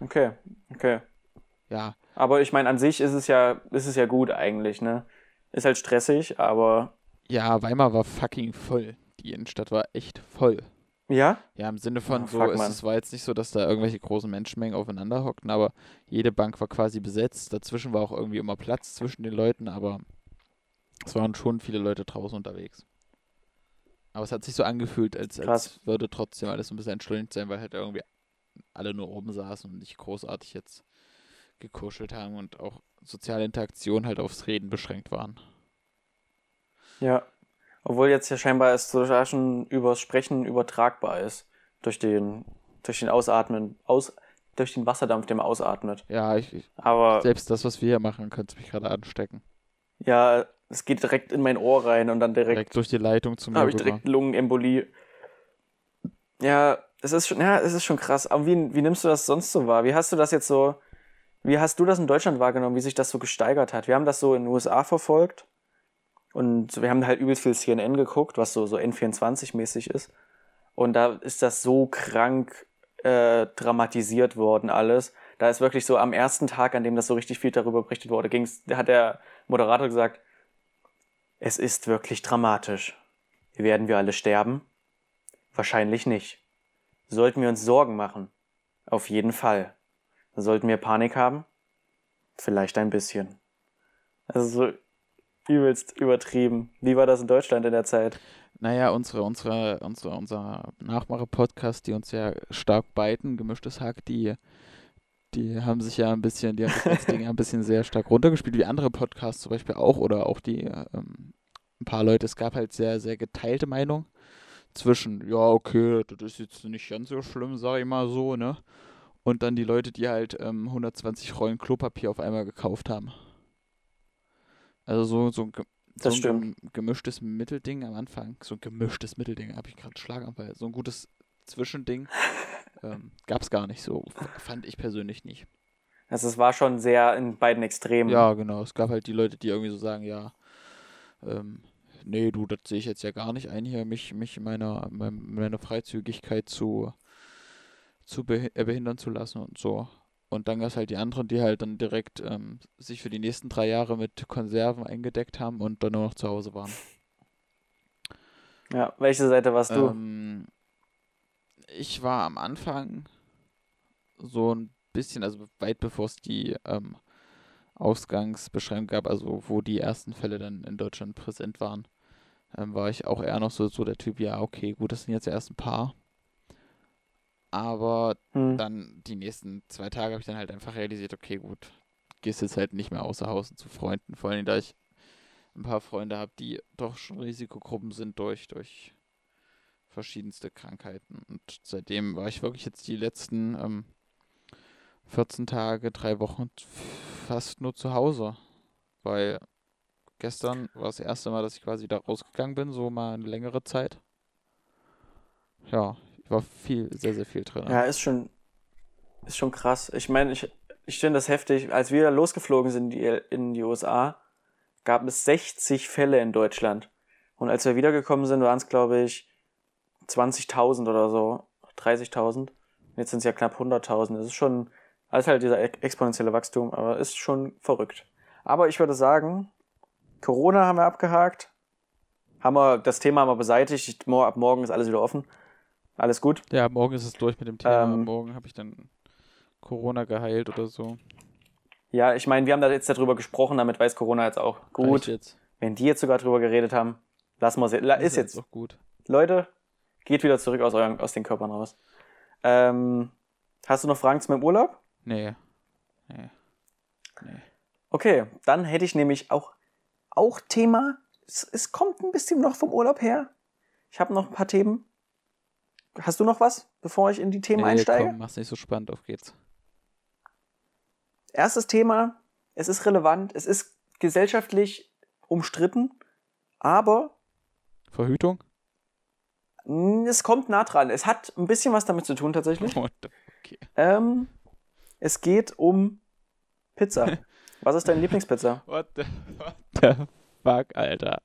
Okay, okay. Ja, Aber ich meine, an sich ist es ja, ist es ja gut eigentlich, ne? Ist halt stressig, aber ja, Weimar war fucking voll. Die Innenstadt war echt voll. ja? Ja, im Sinne von Ah, so, fuck, es, war jetzt nicht so, dass da irgendwelche großen Menschenmengen aufeinander hockten, aber jede Bank war quasi besetzt. Dazwischen war auch irgendwie immer Platz zwischen den Leuten, aber es waren schon viele Leute draußen unterwegs. Aber es hat sich so angefühlt, als, als würde trotzdem alles ein bisschen entschleunigt sein, weil halt irgendwie alle nur oben saßen und nicht großartig jetzt gekuschelt haben und auch soziale Interaktionen halt aufs Reden beschränkt waren. Ja. Obwohl jetzt ja scheinbar es sogar schon übers Sprechen übertragbar ist. Durch den, durch den Ausatmen, aus, durch den Wasserdampf, den man ausatmet. Ja, ich, ich, Aber selbst das, was wir hier machen, könnte mich gerade anstecken. ja, es geht direkt in mein Ohr rein und dann direkt, Direkt durch die Leitung zu mir habe ich direkt Lungenembolie. Ja, es ist schon, ja, es ist schon krass. Aber wie, wie nimmst du das sonst so wahr? Wie hast du das jetzt so, wie hast du das in Deutschland wahrgenommen, wie sich das so gesteigert hat? Wir haben das so in den USA verfolgt und wir haben halt übelst viel CNN geguckt, was so, so N24-mäßig ist. Und da ist das so krank äh, dramatisiert worden alles. Da ist wirklich so am ersten Tag, an dem das so richtig viel darüber berichtet wurde, ging's, hat der Moderator gesagt, es ist wirklich dramatisch. Werden wir alle sterben? Wahrscheinlich nicht. Sollten wir uns Sorgen machen? Auf jeden Fall. Sollten wir Panik haben? Vielleicht ein bisschen. Also so übelst übertrieben. Wie war das in Deutschland in der Zeit? Naja, unsere, unsere, unsere, unser Nachmacher-Podcast, die uns ja stark beiten, gemischtes Hack, die, die haben sich ja ein bisschen, die haben das Ding ja ein bisschen sehr stark runtergespielt, wie andere Podcasts zum Beispiel auch, oder auch die, ähm, ein paar Leute, es gab halt sehr, sehr geteilte Meinung zwischen, ja, okay, das ist jetzt nicht ganz so schlimm, sag ich mal so, ne? Und dann die Leute, die halt ähm, 120 Rollen Klopapier auf einmal gekauft haben. Also so, so ein so ein gemischtes Mittelding am Anfang. So ein gemischtes Mittelding, habe ich gerade Schlaganfall. So ein gutes Zwischending ähm, gab es gar nicht so. Fand ich persönlich nicht. Also es war schon sehr in beiden Extremen. Ja, genau. Es gab halt die Leute, die irgendwie so sagen, ja, ähm, nee, du, das sehe ich jetzt ja gar nicht ein, hier mich, mich in meiner, mein- meiner Freizügigkeit zu, zu behi- äh, behindern zu lassen und so. Und dann gab es halt die anderen, die halt dann direkt ähm, sich für die nächsten drei Jahre mit Konserven eingedeckt haben und dann nur noch zu Hause waren. Ja, welche Seite warst du? Ähm, ich war am Anfang so ein bisschen, also weit bevor es die ähm, Ausgangsbeschränkung gab, also wo die ersten Fälle dann in Deutschland präsent waren, ähm, war ich auch eher noch so, so der Typ, ja, okay, gut, das sind jetzt erst ein paar. Aber Hm. dann die nächsten zwei Tage habe ich dann halt einfach realisiert, okay, gut, gehst jetzt halt nicht mehr außer Haus und zu Freunden, vor allem da ich ein paar Freunde habe, die doch schon Risikogruppen sind durch, durch verschiedenste Krankheiten. Und seitdem war ich wirklich jetzt die letzten ähm, 14 Tage, drei Wochen fast nur zu Hause. Weil gestern war das erste Mal, dass ich quasi da rausgegangen bin, so mal eine längere Zeit. Ja, war viel, sehr, sehr viel drin. Ja, ist schon, ist schon krass. Ich meine, ich, ich finde das heftig. Als wir losgeflogen sind in die, in die USA, gab es 60 Fälle in Deutschland. Und als wir wiedergekommen sind, waren es, glaube ich, 20.000 oder so. 30.000. Jetzt sind es ja knapp 100.000. Das ist schon, alles halt dieser ex- exponentielle Wachstum, aber ist schon verrückt. Aber ich würde sagen, Corona haben wir abgehakt. Haben wir, das Thema haben wir beseitigt. Ab morgen ist alles wieder offen. Alles gut. Ja, morgen ist es durch mit dem Thema. Ähm, morgen habe ich dann Corona geheilt oder so. Ja, ich meine, wir haben da jetzt darüber gesprochen, damit weiß Corona jetzt auch. Gut, jetzt. wenn die jetzt sogar drüber geredet haben, lassen wir es. la- Ist jetzt. auch gut. Leute, geht wieder zurück aus, euren, aus den Körpern raus. Ähm, hast du noch Fragen zu meinem Urlaub? Nee. Nee. Nee. Okay, dann hätte ich nämlich auch, auch Thema. Es, es kommt ein bisschen noch vom Urlaub her. Ich habe noch ein paar Themen. Hast du noch was, bevor ich in die Themen Nee, einsteige? komm, mach's nicht so spannend, auf geht's. Erstes Thema, es ist relevant, es ist gesellschaftlich umstritten, aber Verhütung? es kommt nah dran. Es hat ein bisschen was damit zu tun tatsächlich. Okay. Ähm, es geht um Pizza. Was ist deine Lieblingspizza? What the, what the fuck, Alter.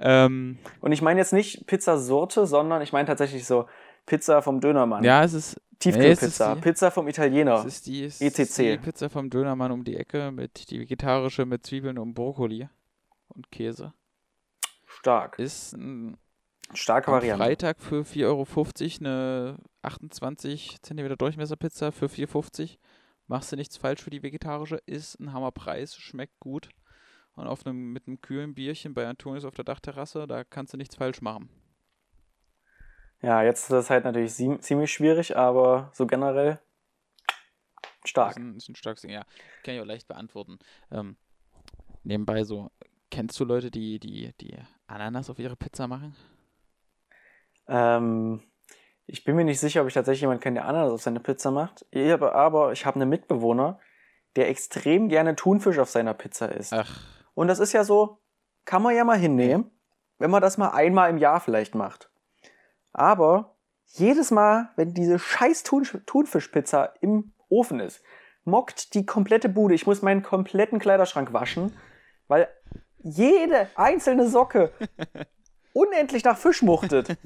Ähm, Und ich meine jetzt nicht Pizzasorte, sondern ich meine tatsächlich so Pizza vom Dönermann. ja, es ist, Tiefkühlpizza, Nee, Pizza vom Italiener. es ist die, es ETC. ist die Pizza vom Dönermann um die Ecke mit die vegetarische mit Zwiebeln und Brokkoli und Käse. Stark. Ist ein Starke Variante. Freitag für 4,50 Euro eine 28 cm Durchmesserpizza für 4,50 Machst du nichts falsch für die vegetarische, ist ein Hammerpreis, schmeckt gut. Und auf einem, mit einem kühlen Bierchen bei Antonius auf der Dachterrasse, da kannst du nichts falsch machen. Ja, jetzt ist das halt natürlich zie- ziemlich schwierig, aber so generell Das stark. ist ein, ist ein starkes Ding, ja. Kann ich auch leicht beantworten. Ähm, nebenbei so, kennst du Leute, die, die, die Ananas auf ihre Pizza machen? Ähm, ich bin mir nicht sicher, ob ich tatsächlich jemanden kenne, der Ananas auf seine Pizza macht. Ich habe, aber ich habe einen Mitbewohner, der extrem gerne Thunfisch auf seiner Pizza isst. Ach, Und das ist ja so, kann man ja mal hinnehmen, wenn man das mal einmal im Jahr vielleicht macht. Aber jedes Mal, wenn diese scheiß Thun Thunfischpizza im Ofen ist, mockt die komplette Bude. Ich muss meinen kompletten Kleiderschrank waschen, weil jede einzelne Socke unendlich nach Fisch muchtet.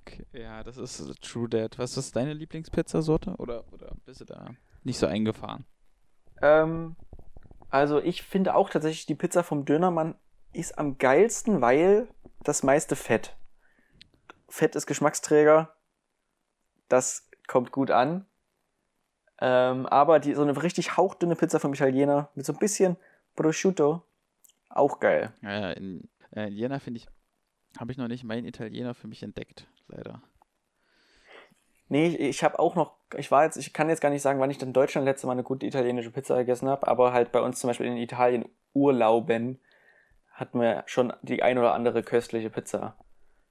okay. Ja, das ist True Dad. Was ist deine Lieblingspizzasorte? Oder, oder bist du da nicht so eingefahren? Ähm, also ich finde auch tatsächlich, die Pizza vom Dönermann ist am geilsten, weil das meiste Fett. Fett ist Geschmacksträger. Das kommt gut an. Ähm, aber die, so eine richtig hauchdünne Pizza vom Italiener mit so ein bisschen Prosciutto, auch geil. Ja, in, äh, in Jena finde ich, habe ich noch nicht meinen Italiener für mich entdeckt, leider. Nee, ich, ich habe auch noch, ich war jetzt, ich kann jetzt gar nicht sagen, wann ich in Deutschland letzte Mal eine gute italienische Pizza gegessen habe, aber halt bei uns zum Beispiel in Italien Urlauben hatten wir schon die ein oder andere köstliche Pizza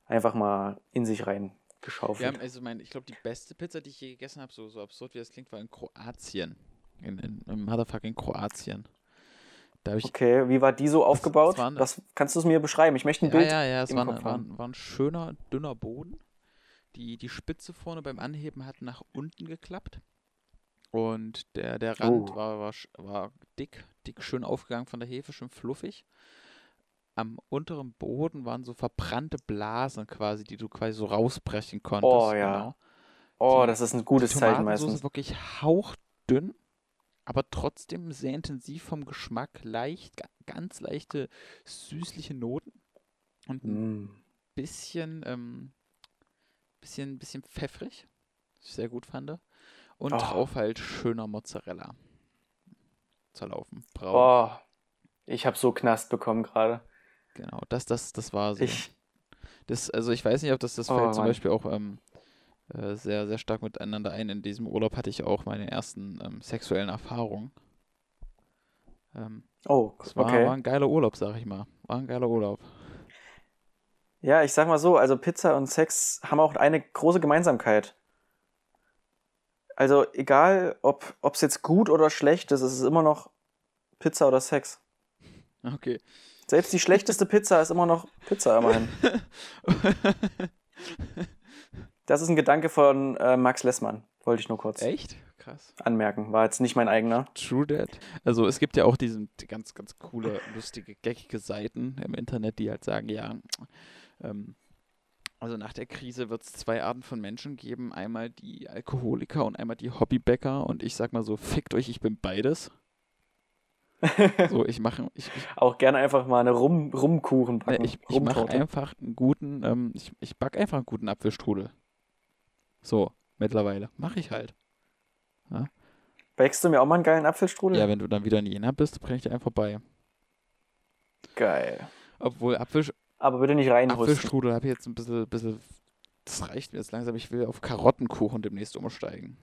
einfach mal in sich rein Wir geschaufelt. haben, also mein, ich glaube, die beste Pizza, die ich je gegessen habe, so, so absurd wie das klingt, war in Kroatien. In, in, in motherfucking Kroatien. Okay, wie war die so aufgebaut? eine- Das, kannst du es mir beschreiben? Ich möchte ein Ja, Bild. ja, ja, es war, ein- war, ein- war ein schöner, dünner Boden. Die, die Spitze vorne beim Anheben hat nach unten geklappt. Und der, der Rand Oh. war, war, war dick, dick schön aufgegangen von der Hefe, schön fluffig. Am unteren Boden waren so verbrannte Blasen quasi, die du quasi so rausbrechen konntest. Oh, ja. genau. Oh, die- das ist ein gutes die Zeichen meistens. wirklich hauchdünn, aber trotzdem sehr intensiv vom Geschmack, leicht, ga- ganz leichte süßliche Noten und ein Mm. bisschen, ähm, bisschen, bisschen pfeffrig, was ich sehr gut fand. Und Oh. drauf halt schöner Mozzarella. Zerlaufen, braun. Oh, ich habe so Knast bekommen gerade. Genau, das, das, das war so. Ich, Das, also ich weiß nicht, ob das das Oh, fällt zum Mann. Beispiel auch ähm, äh, sehr, sehr stark miteinander ein. In diesem Urlaub hatte ich auch meine ersten ähm, sexuellen Erfahrungen. Ähm, oh, es war, okay. war ein geiler Urlaub, sag ich mal. War ein geiler Urlaub. Ja, ich sag mal so, also Pizza und Sex haben auch eine große Gemeinsamkeit. Also egal, ob es jetzt gut oder schlecht ist, es ist immer noch Pizza oder Sex. Okay. Selbst die schlechteste Pizza ist immer noch Pizza immerhin. Das ist ein Gedanke von äh, Max Lessmann, wollte ich nur kurz Echt? Krass. anmerken. War jetzt nicht mein eigener. True That. Also es gibt ja auch diesen die ganz, ganz coole, lustige, geckige Seiten im Internet, die halt sagen, ja, ähm, also nach der Krise wird es zwei Arten von Menschen geben. Einmal die Alkoholiker und einmal die Hobbybäcker. Und ich sag mal so, fickt euch, ich bin beides. So, ich mache, ich, ich, Auch gerne einfach mal eine Rum Rumkuchen backen. ich, ich mache einfach einen guten, ähm, ich, ich back einfach einen guten Apfelstrudel. So, mittlerweile. Mache ich halt. Backst du mir auch mal einen geilen Apfelstrudel? Ja, wenn du dann wieder in Jena bist, bring ich dir einfach bei. Geil. Obwohl Apfel, Aber bitte nicht reinhusten. Apfelstrudel habe ich jetzt ein bisschen, bisschen. Das reicht mir jetzt langsam. Ich will auf Karottenkuchen demnächst umsteigen.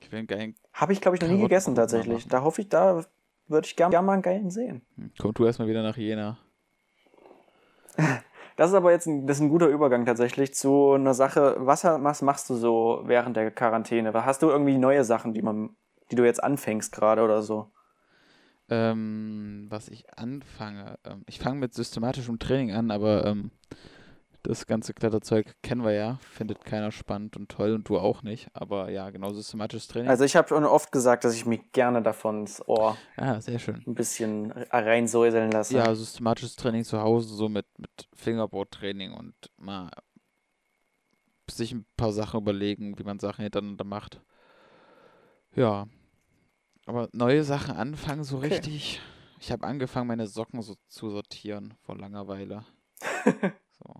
Ich will einen geilen. Habe ich, glaube ich, noch nie gegessen tatsächlich. Da hoffe ich, da würde ich gerne gern mal einen geilen sehen. Hm, Komm du erstmal wieder nach Jena. Das ist aber jetzt ein, das ein guter Übergang tatsächlich zu einer Sache. Was, was machst du so während der Quarantäne? Hast du irgendwie neue Sachen, die man, die du jetzt anfängst gerade oder so? Ähm, was ich anfange. Ähm, ich fange mit systematischem Training an, aber ähm, das ganze Kletterzeug kennen wir ja. Findet keiner spannend und toll und du auch nicht. Aber ja, genau, systematisches Training. Also ich habe schon oft gesagt, dass ich mich gerne davon ins Ohr ja, sehr schön. ein bisschen reinsäuseln lasse. Ja, systematisches Training zu Hause, so mit, mit Fingerboard-Training und mal sich ein paar Sachen überlegen, wie man Sachen hintereinander macht. Ja. Aber neue Sachen anfangen so Okay. richtig. Ich habe angefangen, meine Socken so zu sortieren vor Langeweile. so.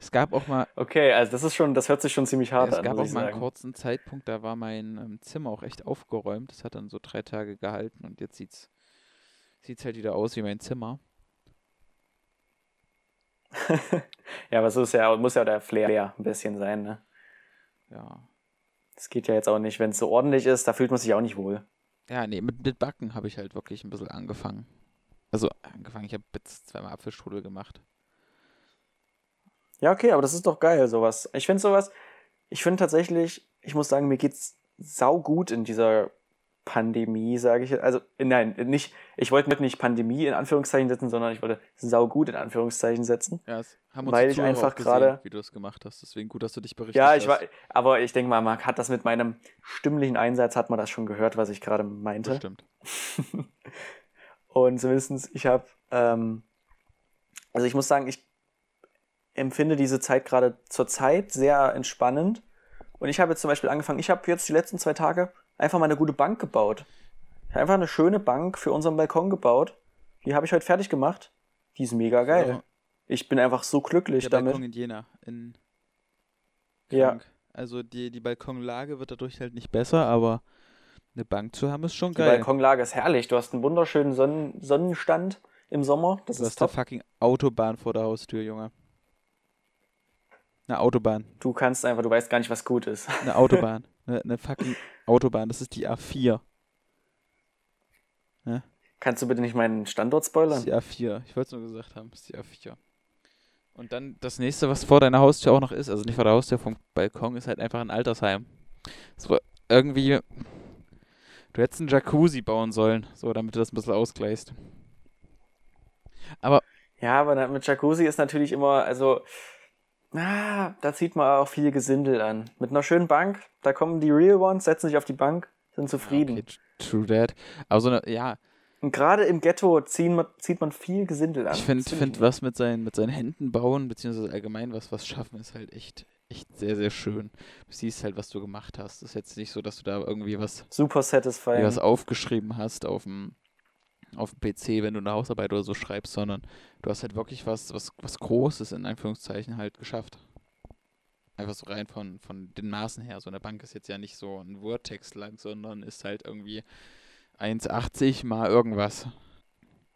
Es gab auch mal, Okay, also das ist schon, das hört sich schon ziemlich hart es an, gab muss auch mal einen sagen. kurzen Zeitpunkt, da war mein ähm, Zimmer auch echt aufgeräumt. Das hat dann so drei Tage gehalten und jetzt sieht's sieht's halt wieder aus wie mein Zimmer. ja, aber so ist ja, muss ja der Flair ein bisschen sein, ne? Ja. Das geht ja jetzt auch nicht, wenn es so ordentlich ist, da fühlt man sich auch nicht wohl. Ja, nee, mit, mit Backen habe ich halt wirklich ein bisschen angefangen. Also angefangen, ich habe jetzt zweimal Apfelstrudel gemacht. Ja, okay, aber das ist doch geil, sowas. Ich finde sowas, ich finde tatsächlich, ich muss sagen, mir geht's saugut in dieser Pandemie, sage ich. Also, nein, nicht, ich wollte nicht Pandemie in Anführungszeichen setzen, sondern ich wollte saugut in Anführungszeichen setzen. Ja, es haben Weil die ich einfach gerade- wie du das gemacht hast. Deswegen gut, dass du dich berichtet Ja, ich war, hast. aber ich denke mal, man hat das mit meinem stimmlichen Einsatz, hat man das schon gehört, was ich gerade meinte. Bestimmt. Und zumindest, ich habe, ähm, also ich muss sagen, ich empfinde diese Zeit gerade zur Zeit sehr entspannend. Und ich habe jetzt zum Beispiel angefangen, ich habe jetzt die letzten zwei Tage einfach mal eine gute Bank gebaut. Ich habe einfach eine schöne Bank für unseren Balkon gebaut. Die habe ich heute fertig gemacht. Die ist mega geil. Ja. Ich bin einfach so glücklich Der damit. Balkon in Jena. In Ja. Also die, die Balkonlage wird dadurch halt nicht besser, aber eine Bank zu haben ist schon Die geil. Balkonlage ist herrlich. Du hast einen wunderschönen Sonnen Sonnenstand im Sommer. Das du ist hast eine top. fucking Autobahn vor der Haustür, Junge. Eine Autobahn. Du kannst einfach, du weißt gar nicht, was gut ist. Eine Autobahn. eine, eine fucking Autobahn. Das ist die A4. Kannst du bitte nicht meinen Standort Das spoilern? ist die A4. Ich wollte es nur gesagt haben. Das ist die A4. Und dann das nächste, was vor deiner Haustür auch noch ist, also nicht vor der Haustür, vom Balkon, ist halt einfach ein Altersheim. So irgendwie. Du hättest einen Jacuzzi bauen sollen, so damit du das ein bisschen ausgleichst. Aber Ja, aber mit Jacuzzi ist natürlich immer, also, ah, da zieht man auch viel Gesindel an. Mit einer schönen Bank, da kommen die Real Ones, setzen sich auf die Bank, sind zufrieden. Okay, true that. Aber so eine, ja, Und gerade im Ghetto ziehen man, zieht man viel Gesindel an. ich finde, find, was mit seinen, mit seinen Händen bauen, beziehungsweise allgemein was, was schaffen, ist halt echt, echt sehr, sehr schön. Du siehst halt, was du gemacht hast. Ist jetzt nicht so, dass du da irgendwie was super satisfying. was aufgeschrieben hast auf dem auf dem PC, wenn du eine Hausarbeit oder so schreibst, sondern du hast halt wirklich was, was, was Großes in Anführungszeichen halt geschafft. Einfach so rein von, von den Maßen her. So eine Bank ist jetzt ja nicht so ein Word-Text lang, sondern ist halt irgendwie 1,80 mal irgendwas.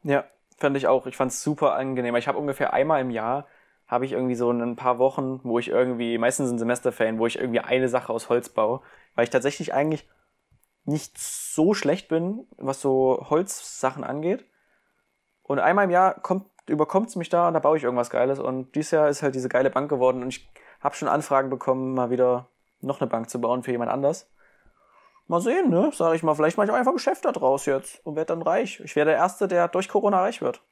Ja, fand ich auch. Ich fand es super angenehm. Ich habe ungefähr einmal im Jahr, habe ich irgendwie so ein paar Wochen, wo ich irgendwie, meistens in Semesterferien, wo ich irgendwie eine Sache aus Holz baue, weil ich tatsächlich eigentlich nicht so schlecht bin, was so Holzsachen angeht. Und einmal im Jahr kommt, überkommt es mich da und da baue ich irgendwas Geiles. Und dieses Jahr ist halt diese geile Bank geworden und ich habe schon Anfragen bekommen, mal wieder noch eine Bank zu bauen für jemand anders. Mal sehen, ne? Sag ich mal, vielleicht mache ich auch einfach ein Geschäft da draus jetzt und werde dann reich. Ich wäre der Erste, der durch Corona reich wird.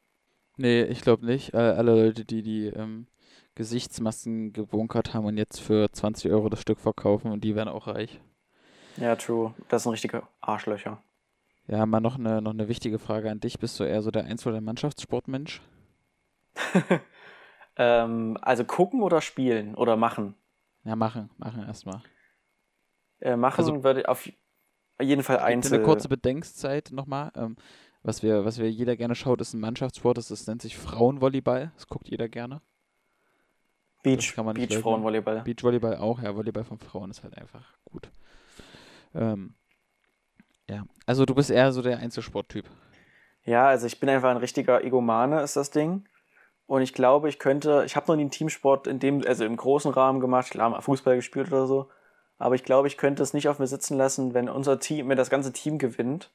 Nee, ich glaube nicht. Alle Leute, die die ähm, Gesichtsmasken gebunkert haben und jetzt für 20 Euro das Stück verkaufen und die werden auch reich. Ja, true. Das sind richtige Arschlöcher. Ja, mal noch eine, noch eine wichtige Frage an dich. Bist du eher so der Einzel- oder Mannschaftssportmensch? ähm, also gucken oder spielen oder machen? Ja, machen, machen erstmal. Äh, machen Also- würde auf jeden Fall Gibt eine Einzel. kurze Bedenkzeit nochmal. Ähm, was wir, was wir jeder gerne schaut, ist ein Mannschaftssport. Das, ist, nennt sich Frauenvolleyball. Das guckt jeder gerne. Beach, das Beach. Frauenvolleyball. Beachvolleyball auch. Ja, Volleyball von Frauen ist halt einfach gut. Ähm, ja, also du bist eher so der Einzelsporttyp. Ja, also ich bin einfach ein richtiger Egomane, ist das Ding. Und ich glaube, ich könnte, ich habe noch nie einen Teamsport in dem, also im großen Rahmen gemacht, klar, mal Fußball gespielt oder so. Aber ich glaube, ich könnte es nicht auf mir sitzen lassen, wenn unser Team, wenn das ganze Team gewinnt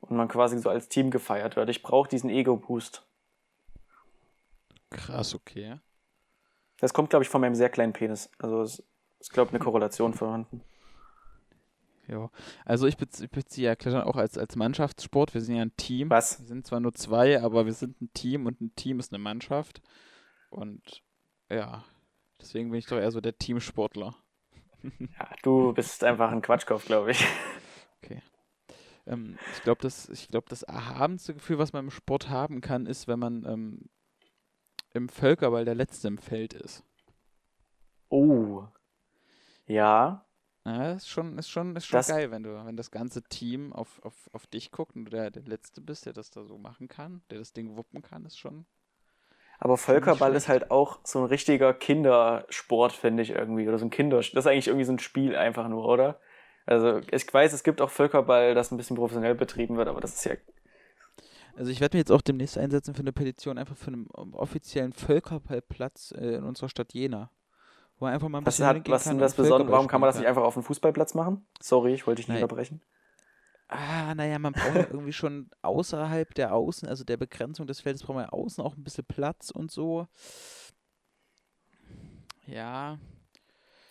und man quasi so als Team gefeiert wird. Ich brauche diesen Ego-Boost. Krass, okay. Das kommt, glaube ich, von meinem sehr kleinen Penis. Also es ist, glaube ich, eine Korrelation vorhanden. Ja, also ich beziehe, beziehe ja Klettern auch als, als Mannschaftssport. Wir sind ja ein Team. Was? Wir sind zwar nur zwei, aber wir sind ein Team und ein Team ist eine Mannschaft. Und ja, deswegen bin ich doch eher so der Teamsportler. Ja, du bist einfach ein Quatschkopf, glaube ich. Ähm, ich glaube, das, ich glaub, das erhabenste Gefühl, was man im Sport haben kann, ist, wenn man ähm, im Völkerball der Letzte im Feld ist. Oh. Ja. Ja, ist schon, ist schon, ist schon Das- geil, wenn du, wenn das ganze Team auf, auf, auf dich guckt und du der, der Letzte bist, der das da so machen kann, der das Ding wuppen kann, ist schon. Aber Völkerball ist halt auch so ein richtiger Kindersport, finde ich irgendwie. Oder so ein Kinder. Das ist eigentlich irgendwie so ein Spiel einfach nur, oder? Also ich weiß, es gibt auch Völkerball, das ein bisschen professionell betrieben wird, aber das ist ja. Also ich werde mich jetzt auch demnächst einsetzen für eine Petition, einfach für einen offiziellen Völkerballplatz äh, in unserer Stadt Jena. Wo man einfach mal ein Was, bisschen hat, was kann das Besondere? Warum kann man das nicht einfach auf dem Fußballplatz machen? Sorry, ich wollte dich nicht Nein. unterbrechen. Ah, naja, man braucht ja irgendwie schon außerhalb der Außen, also der Begrenzung des Feldes, braucht man ja außen auch ein bisschen Platz und so. Ja,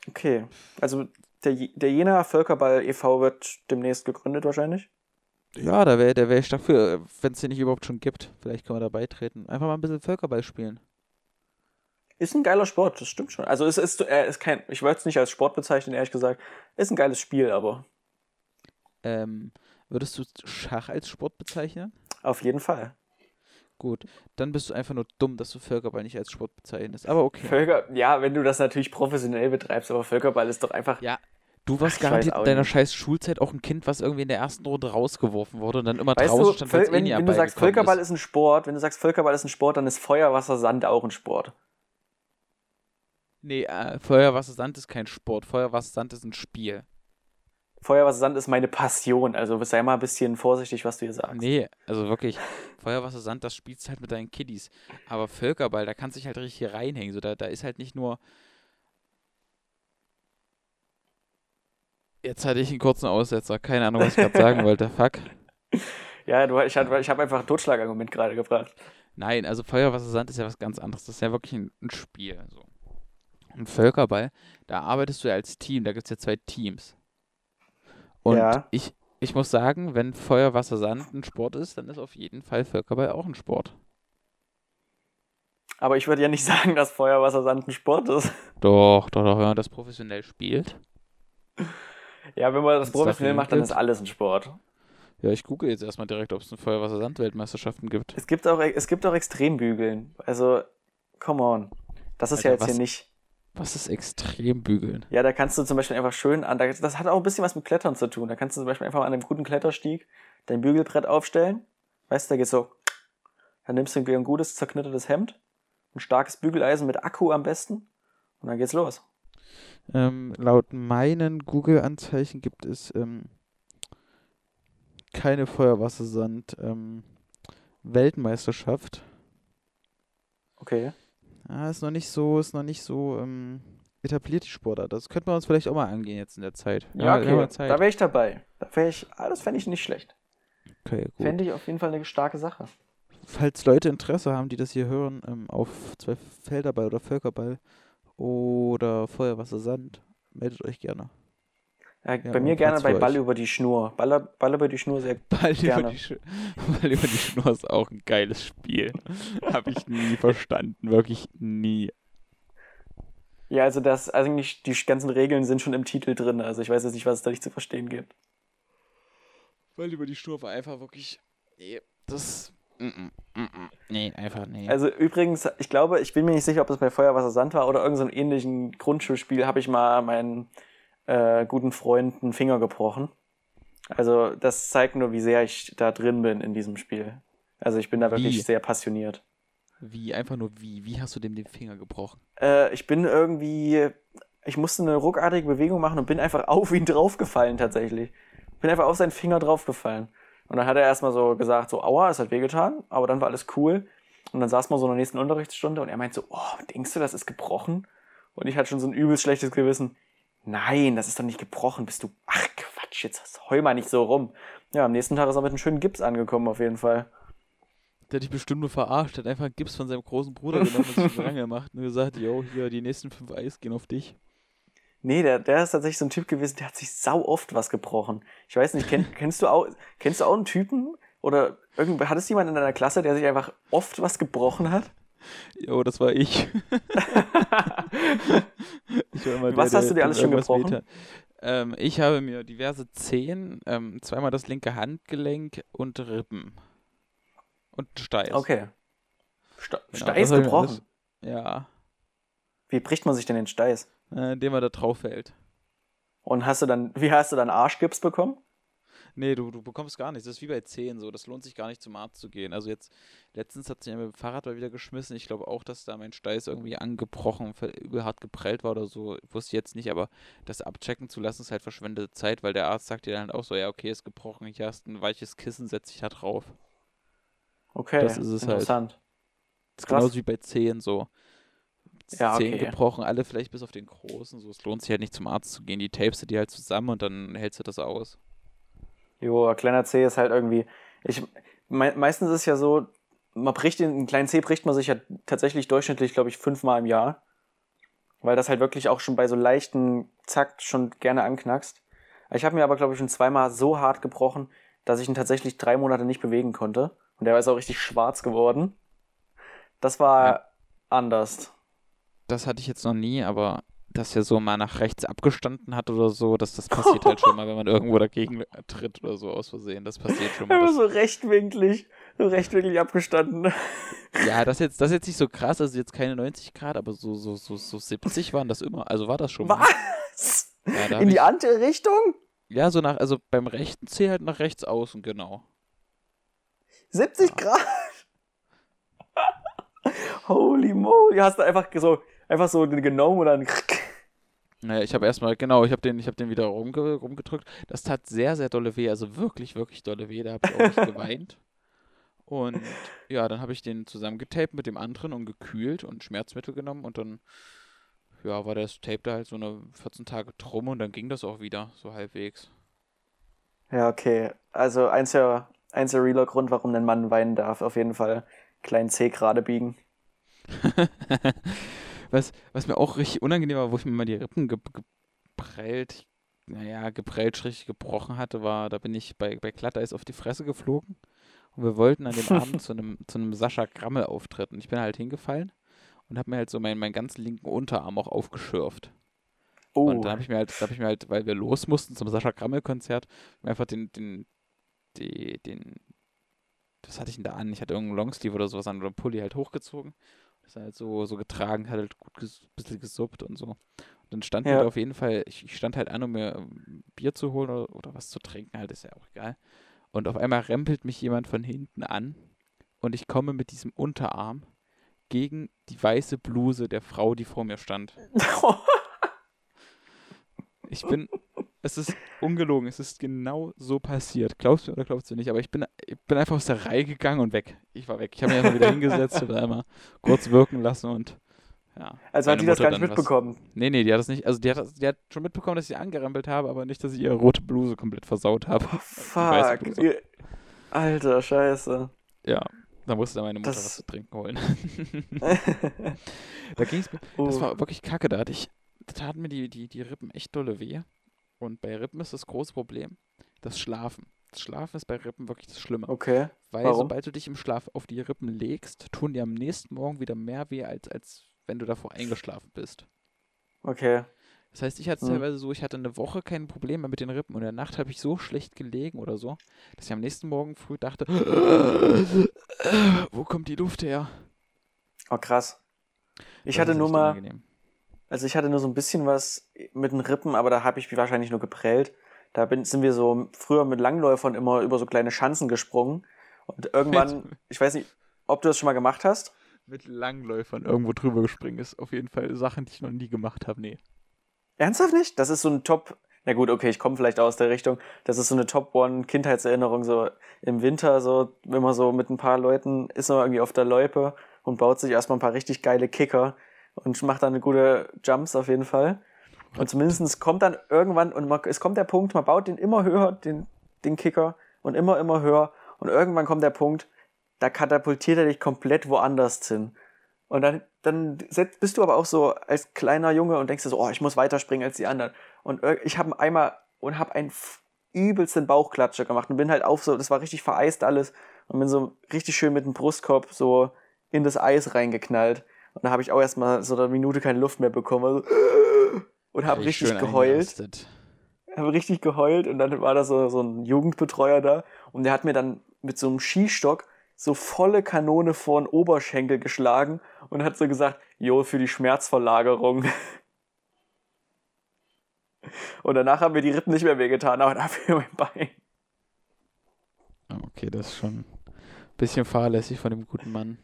Okay. Also der, der Jena Völkerball e.V. wird demnächst gegründet wahrscheinlich. ja, da wäre da wär ich dafür, wenn es den nicht überhaupt schon gibt. Vielleicht können wir da beitreten. Einfach mal ein bisschen Völkerball spielen. Ist ein geiler Sport, das stimmt schon. Also es ist, er ist kein, ich würde es nicht als Sport bezeichnen, ehrlich gesagt. Ist ein geiles Spiel, aber Ähm, würdest du Schach als Sport bezeichnen? auf jeden Fall. Gut, dann bist du einfach nur dumm, dass du Völkerball nicht als Sport bezeichnest. Aber okay. Völker, ja, wenn du das natürlich professionell betreibst, aber Völkerball ist doch einfach. Ja, Du warst Ach, garantiert in deiner scheiß Schulzeit auch ein Kind, was irgendwie in der ersten Runde rausgeworfen wurde und dann immer Weißt draußen du, stand, Völ weil's eh wenn, wenn du sagst, Völkerball ist. ist ein Sport, wenn du sagst, Völkerball ist ein Sport, dann ist Feuer, Wasser, Sand auch ein Sport. Nee, äh, Feuer, Wasser, Sand ist kein Sport. Feuer, Wasser, Sand ist ein Spiel. Feuer, Wasser, Sand ist meine Passion. Also sei mal ein bisschen vorsichtig, was du hier sagst. Nee, also wirklich, Feuer, Wasser, Sand, das spielst halt mit deinen Kiddies. Aber Völkerball, da kannst du dich halt richtig hier reinhängen. So, da, da ist halt nicht nur. Jetzt hatte ich einen kurzen Aussetzer. Keine Ahnung, was ich gerade sagen wollte. Fuck. Ja, du, ich, ich habe einfach ein Totschlagargument gerade gebracht. Nein, also Feuer, Wasser, Sand ist ja was ganz anderes. Das ist ja wirklich ein, ein Spiel. So. Und Völkerball, da arbeitest du ja als Team. Da gibt es ja zwei Teams. Und Ja. ich, ich muss sagen, wenn Feuer, Wasser, Sand ein Sport ist, dann ist auf jeden Fall Völkerball auch ein Sport. Aber ich würde ja nicht sagen, dass Feuer, Wasser, Sand ein Sport ist. Doch, doch, doch, wenn man das professionell spielt. Ja, wenn man das professionell macht, dann ist alles ein Sport. Ja, ich google jetzt erstmal direkt, ob es eine Feuer, Wasser, Sand-Weltmeisterschaften gibt. Es gibt auch, es gibt auch Extrembügeln. Also, come on. Das ist ja Alter, jetzt was- hier nicht. Was ist Extrembügeln? Ja, da kannst du zum Beispiel einfach schön an. da- Das hat auch ein bisschen was mit Klettern zu tun. Da kannst du zum Beispiel einfach an einem guten Kletterstieg dein Bügelbrett aufstellen. Weißt du, da geht's so. Dann nimmst du irgendwie ein gutes zerknittertes Hemd, ein starkes Bügeleisen mit Akku am besten und dann geht's los. Ähm, laut meinen Google-Anzeichen gibt es ähm, keine Feuer, Wasser, Sand ähm, Weltmeisterschaft. Okay. Ah, ist noch nicht so, ist noch nicht so ähm, etabliert, die Sportart. Das könnte man uns vielleicht auch mal angehen jetzt in der Zeit. Ja, haben okay. ja Zeit. Da wäre ich dabei. Da wär ich, ah, das fände ich nicht schlecht. okay, gut. Fände ich auf jeden Fall eine starke Sache. Falls Leute Interesse haben, die das hier hören, ähm, auf zwei Felderball oder Völkerball oder Feuer, Wasser, Sand, meldet euch gerne. Ja, Ja, bei mir und gerne Platz bei Ball über die Schnur. Ball, Ball über die Schnur sehr. Ball über, Gerne. die Sch Ball über die Schnur ist auch ein geiles Spiel. Habe ich nie verstanden, wirklich nie. Ja, also das, eigentlich die ganzen Regeln sind schon im Titel drin. Also ich weiß jetzt nicht, was es da nicht zu verstehen gibt. Ball über die Schnur war einfach wirklich. Nee, das. Mm -mm, mm -mm. Nee, einfach nee. Also übrigens, ich glaube, ich bin mir nicht sicher, ob das bei Feuer, Wasser, Sand war oder irgendein so ähnlichen Grundschulspiel, habe ich mal meinen äh, guten Freund einen Finger gebrochen. Also das zeigt nur, wie sehr ich da drin bin in diesem Spiel. Also ich bin da wirklich Wie? sehr passioniert. wie, einfach nur wie. Wie hast du dem den Finger gebrochen? Äh, ich bin irgendwie, ich musste eine ruckartige Bewegung machen und bin einfach auf ihn draufgefallen tatsächlich. Bin einfach auf seinen Finger draufgefallen. Und dann hat er erstmal so gesagt, so, aua, es hat wehgetan, aber dann war alles cool. Und dann saß man so in der nächsten Unterrichtsstunde und er meint so, oh, denkst du, das ist gebrochen? Und ich hatte schon so ein übelst schlechtes Gewissen. Nein, das ist doch nicht gebrochen, bist du, ach Quatsch. Jetzt heul mal nicht so rum. Ja, am nächsten Tag ist er mit einem schönen Gips angekommen, auf jeden Fall. Der hat dich bestimmt nur verarscht, der hat einfach einen Gips von seinem großen Bruder genommen und sich dran gemacht und gesagt, yo, hier, die nächsten fünf Eis gehen auf dich. Nee, der, der ist tatsächlich so ein Typ gewesen, der hat sich sau oft was gebrochen. Ich weiß nicht, kenn, kennst du auch, kennst du auch einen Typen? Oder irgend, hattest du jemanden in deiner Klasse, der sich einfach oft was gebrochen hat? Jo, das war ich. ich war immer Was der, hast du dir alles schon gebrochen? Ähm, ich habe mir diverse Zehen, ähm, zweimal das linke Handgelenk und Rippen. Und Steiß. Okay. Sta Genau, Steiß gebrochen. Ja, Wie bricht man sich denn den Steiß? äh, indem er da drauf fällt. Und hast du dann, wie hast du dann Arschgips bekommen? Nee, du, du bekommst gar nichts. Das ist wie bei Zehen so. Das lohnt sich gar nicht zum Arzt zu gehen. Also jetzt, letztens hat sich ja mit dem Fahrrad mal wieder geschmissen. Ich glaube auch, dass da mein Steiß irgendwie angebrochen, übel hart geprellt war oder so. Wusste ich jetzt nicht, aber das abchecken zu lassen ist halt verschwendete Zeit, weil der Arzt sagt dir dann halt auch so, ja, okay, ist gebrochen, hier hast ein weiches Kissen, setz dich da drauf. Okay, Das ist es halt. interessant. Das ist Krass. genauso wie bei Zehen so. Ja, Zehen okay. gebrochen, alle vielleicht bis auf den großen. So, es lohnt sich halt nicht zum Arzt zu gehen. Die tapest du dir halt zusammen und dann hältst du das aus. Jo, ein kleiner C ist halt irgendwie. Ich, me meistens ist es ja so, man bricht den, einen kleinen C bricht man sich ja tatsächlich durchschnittlich, glaube ich, fünfmal im Jahr. Weil das halt wirklich auch schon bei so leichten Zack schon gerne anknackst. Ich habe mir aber, glaube ich, schon zweimal so hart gebrochen, dass ich ihn tatsächlich drei Monate nicht bewegen konnte. Und der ist auch richtig schwarz geworden. Das war Ja. anders. Das hatte ich jetzt noch nie, aber dass er so mal nach rechts abgestanden hat oder so, dass das passiert halt schon mal, wenn man irgendwo dagegen tritt oder so aus Versehen. Das passiert schon mal. Das, so rechtwinklig, so rechtwinklig abgestanden. ja, das jetzt, das ist jetzt nicht so krass, also jetzt keine 90 Grad, aber so, so, so, so 70 waren das immer. Also war das schon mal. Was? Ja, In die andere Richtung? ja, so nach, also beim rechten Zeh halt nach rechts außen, genau. 70 Grad? Holy moly, hast du einfach so, einfach so genommen und dann. Naja, ich habe erstmal, genau, ich habe den, ich hab den wieder rumge rumgedrückt. Das tat sehr, sehr dolle weh, also wirklich, wirklich dolle weh. Da habe ich auch nicht geweint. Und ja, dann habe ich den zusammengetaped mit dem anderen und gekühlt und Schmerzmittel genommen und dann, ja, war das Tape da halt so eine 14 Tage drum und dann ging das auch wieder, so halbwegs. Ja, okay. Also einziger, einziger realer Grund, warum ein Mann weinen darf, auf jeden Fall kleinen C gerade biegen. was, was mir auch richtig unangenehm war, wo ich mir mal die Rippen ge geprellt, naja, geprellt, schräg gebrochen hatte, war, da bin ich bei, bei Glatteis auf die Fresse geflogen. Und wir wollten an dem Abend zu einem, zu einem Sascha Grammel auftreten. Ich bin halt hingefallen und habe mir halt so meinen, meinen ganzen linken Unterarm auch aufgeschürft. Oh, Und dann habe ich mir halt, da habe ich mir halt, weil wir los mussten zum Sascha Grammel-Konzert, mir einfach den, den, die, den, was hatte ich denn da an? Ich hatte irgendeinen Longsleeve oder sowas an oder Pulli halt hochgezogen. Das halt so, so getragen, hat halt gut ges bisschen gesuppt und so. Und dann stand Ja. mir da auf jeden Fall, ich, ich stand halt an, um mir ähm, Bier zu holen oder, oder was zu trinken, halt, ist ja auch egal. Und auf einmal rempelt mich jemand von hinten an und ich komme mit diesem Unterarm gegen die weiße Bluse der Frau, die vor mir stand. Ich bin, es ist ungelogen, es ist genau so passiert. Glaubst du oder glaubst du nicht? Aber ich bin, ich bin einfach aus der Reihe gegangen und weg. Ich war weg. Ich habe mich einfach wieder hingesetzt und einmal kurz wirken lassen und ja. also hat die das gar nicht dann was- mitbekommen. Nee, nee, die hat das nicht. Also die hat, das- die hat schon mitbekommen, dass ich sie angerempelt habe, aber nicht, dass ich ihre rote Bluse komplett versaut habe. Weiße Fuck. Alter, scheiße. Ja. Da musste dann meine Mutter Das- was zu trinken holen. da ging es mir. Das Oh. war wirklich kacke. Da hatte ich, da taten mir die, die, die Rippen echt dolle weh. Und bei Rippen ist das große Problem das Schlafen. Das Schlafen ist bei Rippen wirklich das Schlimme. Okay. Weil warum? sobald du dich im Schlaf auf die Rippen legst, tun die am nächsten Morgen wieder mehr weh, als, als wenn du davor eingeschlafen bist. Okay. Das heißt, ich hatte es Mhm. teilweise so, ich hatte eine Woche kein Problem mehr mit den Rippen und in der Nacht habe ich so schlecht gelegen oder so, dass ich am nächsten Morgen früh dachte, wo kommt die Luft her? Oh, krass. Ich Das hatte nur mal, unangenehm. Also ich hatte nur so ein bisschen was mit den Rippen, aber da habe ich mich wahrscheinlich nur geprellt. Da bin, sind wir so früher mit Langläufern immer über so kleine Schanzen gesprungen. Und irgendwann, ich weiß nicht, ob du das schon mal gemacht hast. Mit Langläufern irgendwo drüber gespringen ist auf jeden Fall Sachen, die ich noch nie gemacht habe. Nee. Ernsthaft nicht? Das ist so ein Top. Na gut, okay, ich komme vielleicht aus der Richtung. Das ist so eine Top-One-Kindheitserinnerung, so im Winter, so, wenn man so mit ein paar Leuten ist man irgendwie auf der Loipe und baut sich erstmal ein paar richtig geile Kicker und macht dann gute Jumps auf jeden Fall. Und zumindest kommt dann irgendwann, und man, es kommt der Punkt, man baut den immer höher, den, den Kicker, und immer, immer höher. Und irgendwann kommt der Punkt, da katapultiert er dich komplett woanders hin. Und dann, dann bist du aber auch so als kleiner Junge und denkst dir so, oh, ich muss weiterspringen als die anderen. Und ich habe einmal und habe einen übelsten Bauchklatscher gemacht und bin halt auf so, das war richtig vereist alles und bin so richtig schön mit dem Brustkorb so in das Eis reingeknallt. Und da habe ich auch erstmal so eine Minute keine Luft mehr bekommen. Also, und habe richtig geheult. Habe richtig geheult und dann war da so, so ein Jugendbetreuer da und der hat mir dann mit so einem Skistock so volle Kanone vor den Oberschenkel geschlagen und hat so gesagt, jo, für die Schmerzverlagerung. Und danach haben mir die Rippen nicht mehr wehgetan, aber dafür mein Bein. Ah, okay, das ist schon ein bisschen fahrlässig von dem guten Mann.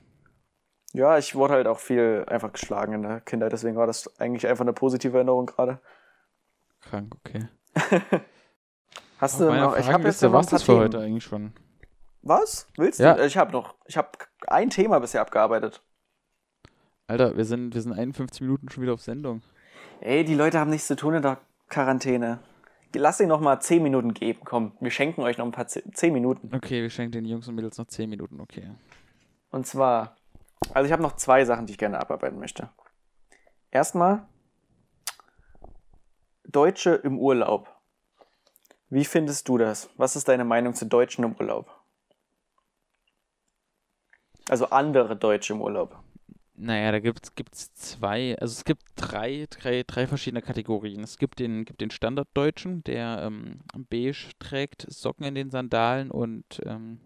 Ja, ich wurde halt auch viel einfach geschlagen in der Kindheit, deswegen war das eigentlich einfach eine positive Erinnerung gerade. Krank, okay. Hast du noch, ich habe jetzt noch was das für heute eigentlich schon. Was? Willst ja. du? Ich habe noch, ich habe ein Thema bisher abgearbeitet. Alter, wir sind, wir sind 51 Minuten schon wieder auf Sendung. Ey, die Leute haben nichts zu tun in der Quarantäne. Lass ihn noch mal 10 Minuten geben. Komm, wir schenken euch noch ein paar 10 Minuten. Okay, wir schenken den Jungs und Mädels noch 10 Minuten, okay. Und zwar, also ich habe noch zwei Sachen, die ich gerne abarbeiten möchte. Erstmal, Deutsche im Urlaub. Wie findest du das? Was ist deine Meinung zu Deutschen im Urlaub? Also andere Deutsche im Urlaub. Naja, da gibt es zwei, also es gibt drei, drei, drei verschiedene Kategorien. Es gibt den, gibt den Standarddeutschen, der ähm, beige trägt, Socken in den Sandalen und ähm,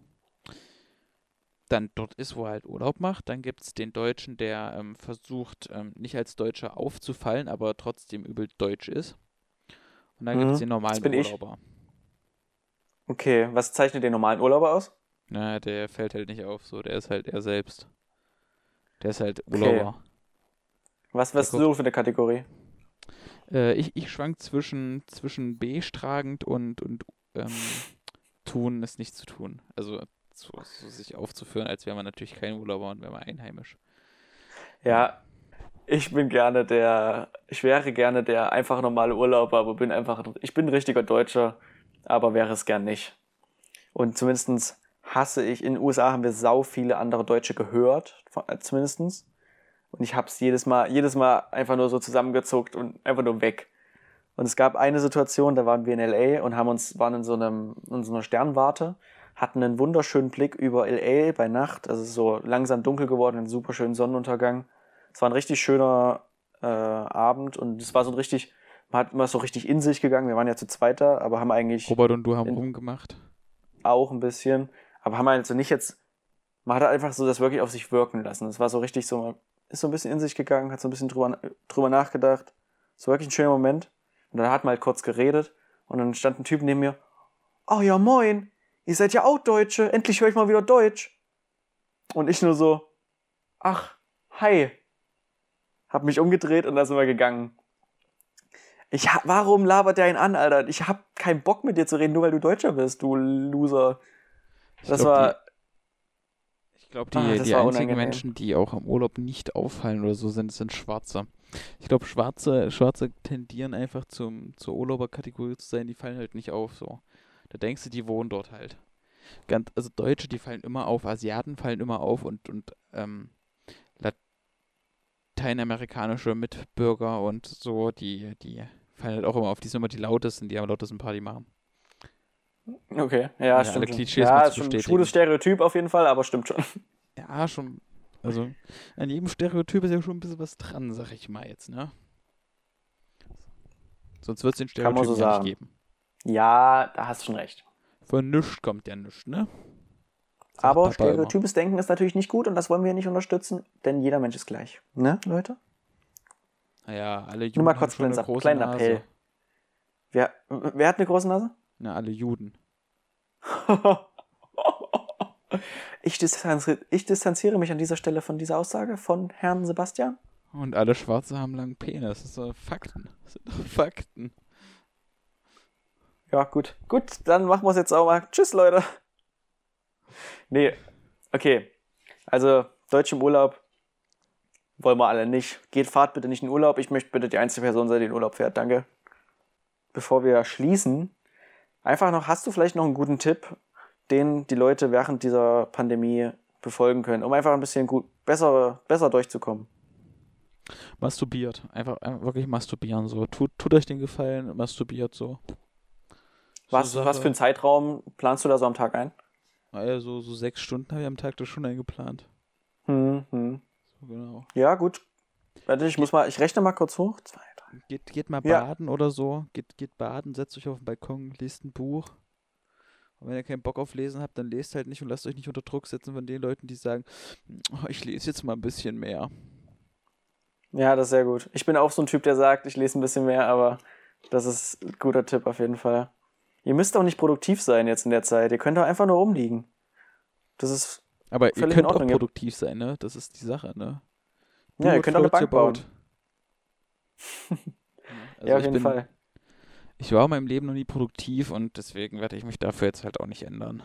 dann dort ist, wo er halt Urlaub macht. Dann gibt es den Deutschen, der ähm, versucht, ähm, nicht als Deutscher aufzufallen, aber trotzdem übel deutsch ist. Und dann mhm, gibt es den normalen Urlauber. Ich. Okay, was zeichnet den normalen Urlauber aus? Na, der fällt halt nicht auf, so, der ist halt er selbst. Der ist halt Urlauber. Okay. Was wärst du für eine Kategorie? Äh, ich, ich schwank zwischen, zwischen beige tragend und, und ähm, tun ist nicht zu tun. Also so, so sich aufzuführen, als wäre man natürlich kein Urlauber und wäre man einheimisch. Ja, ich bin gerne der, ich wäre gerne der einfach normale Urlauber, aber bin einfach, ich bin ein richtiger Deutscher, aber wäre es gern nicht. Und zumindestens hasse ich. In den USA haben wir sau viele andere Deutsche gehört, äh, zumindestens. Und ich habe es jedes Mal, jedes Mal einfach nur so zusammengezuckt und einfach nur weg. Und es gab eine Situation, da waren wir in LA und haben uns, waren in so, einem, in so einer Sternwarte, hatten einen wunderschönen Blick über LA bei Nacht. Also so langsam dunkel geworden, einen super schönen Sonnenuntergang. Es war ein richtig schöner äh, Abend und es war so ein richtig, man hat immer so richtig in sich gegangen. Wir waren ja zu zweiter, aber haben eigentlich. Robert und du haben rumgemacht. Auch ein bisschen. Aber haben also nicht jetzt, man hat einfach so das wirklich auf sich wirken lassen. Es war so richtig so, man ist so ein bisschen in sich gegangen, hat so ein bisschen drüber, drüber nachgedacht. Es war wirklich ein schöner Moment. Und dann hat man halt kurz geredet und dann stand ein Typ neben mir, oh ja moin, ihr seid ja auch Deutsche, endlich höre ich mal wieder Deutsch. Und ich nur so, ach, hi. Hab mich umgedreht und da sind wir gegangen. Ich, warum labert der ihn an, Alter? Ich hab keinen Bock mit dir zu reden, nur weil du Deutscher bist, du Loser. Das glaub, war. Die, ich glaube, die, ah, die einzigen unangenehm. Menschen, die auch am Urlaub nicht auffallen oder so sind, sind Schwarze. Ich glaube, Schwarze, Schwarze tendieren einfach zum, zur Urlauberkategorie zu sein, die fallen halt nicht auf. So. Da denkst du, die wohnen dort halt. Ganz, also Deutsche, die fallen immer auf, Asiaten fallen immer auf und, und ähm, lateinamerikanische Mitbürger und so, die, die fallen halt auch immer auf. Die sind immer die lautesten, die am lautesten Party machen. Okay, ja, ja stimmt. Alle Klischees ja, ist schon ein schwules Stereotyp auf jeden Fall, aber stimmt schon. Ja, schon. Also, an jedem Stereotyp ist ja schon ein bisschen was dran, sag ich mal jetzt, ne? Sonst wird es den Stereotyp so ja nicht geben. Ja, da hast du schon recht. Von nichts kommt ja nichts, ne? Sagt aber stereotypes. Denken ist natürlich nicht gut und das wollen wir nicht unterstützen, denn jeder Mensch ist gleich. Ne, Leute? Naja, alle Juden Nur mal kurz einen kleinen Appell. Wer, wer hat eine große Nase? Na, alle Juden. ich, distanziere, ich distanziere mich an dieser Stelle von dieser Aussage von Herrn Sebastian. Und alle Schwarze haben langen Penis. Das sind Fakten. Das sind doch Fakten. Ja, gut. Gut, dann machen wir es jetzt auch mal. Tschüss, Leute. Nee, okay. Also, Deutsch im Urlaub wollen wir alle nicht. Geht, fahrt bitte nicht in Urlaub. Ich möchte bitte die einzige Person sein, die in Urlaub fährt. Danke. Bevor wir schließen, einfach noch, hast du vielleicht noch einen guten Tipp, den die Leute während dieser Pandemie befolgen können, um einfach ein bisschen gut, besser, besser durchzukommen? Masturbiert. Einfach, einfach wirklich masturbieren. So. Tut, tut euch den Gefallen, masturbiert so. Was, so was für einen Zeitraum planst du da so am Tag ein? Also so sechs Stunden habe ich am Tag das schon eingeplant. Hm, hm. So, genau. Ja, gut. Warte, ich muss mal, ich rechne mal kurz hoch. Zwei, drei. Geht, geht mal Ja. baden oder so. Geht, geht baden, setzt euch auf den Balkon, lest ein Buch. Und wenn ihr keinen Bock auf Lesen habt, dann lest halt nicht und lasst euch nicht unter Druck setzen von den Leuten, die sagen, "Oh, ich lese jetzt mal ein bisschen mehr. Ja, das ist sehr gut. Ich bin auch so ein Typ, der sagt, ich lese ein bisschen mehr, aber das ist ein guter Tipp auf jeden Fall. Ihr müsst auch nicht produktiv sein jetzt in der Zeit. Ihr könnt doch einfach nur rumliegen. Das ist, Aber ihr könnt auch produktiv sein, ne? Das ist die Sache, ne? ja, ihr könnt auch eine Bank bauen. Also ja, auf ich jeden bin, Fall. Ich war in meinem Leben noch nie produktiv und deswegen werde ich mich dafür jetzt halt auch nicht ändern.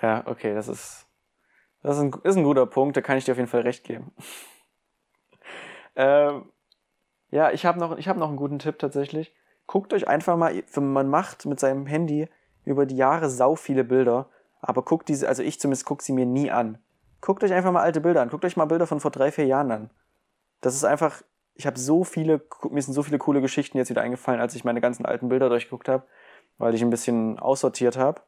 Ja, okay, das ist, das ist ein, ist ein guter Punkt, da kann ich dir auf jeden Fall recht geben. ähm, ja, ich habe noch, ich hab noch einen guten Tipp tatsächlich. Guckt euch einfach mal, man macht mit seinem Handy über die Jahre sau viele Bilder, aber guckt diese, also ich zumindest gucke sie mir nie an. Guckt euch einfach mal alte Bilder an. Guckt euch mal Bilder von vor drei, vier Jahren an. Das ist einfach, ich habe so viele, mir sind so viele coole Geschichten jetzt wieder eingefallen, als ich meine ganzen alten Bilder durchgeguckt habe, weil ich ein bisschen aussortiert habe.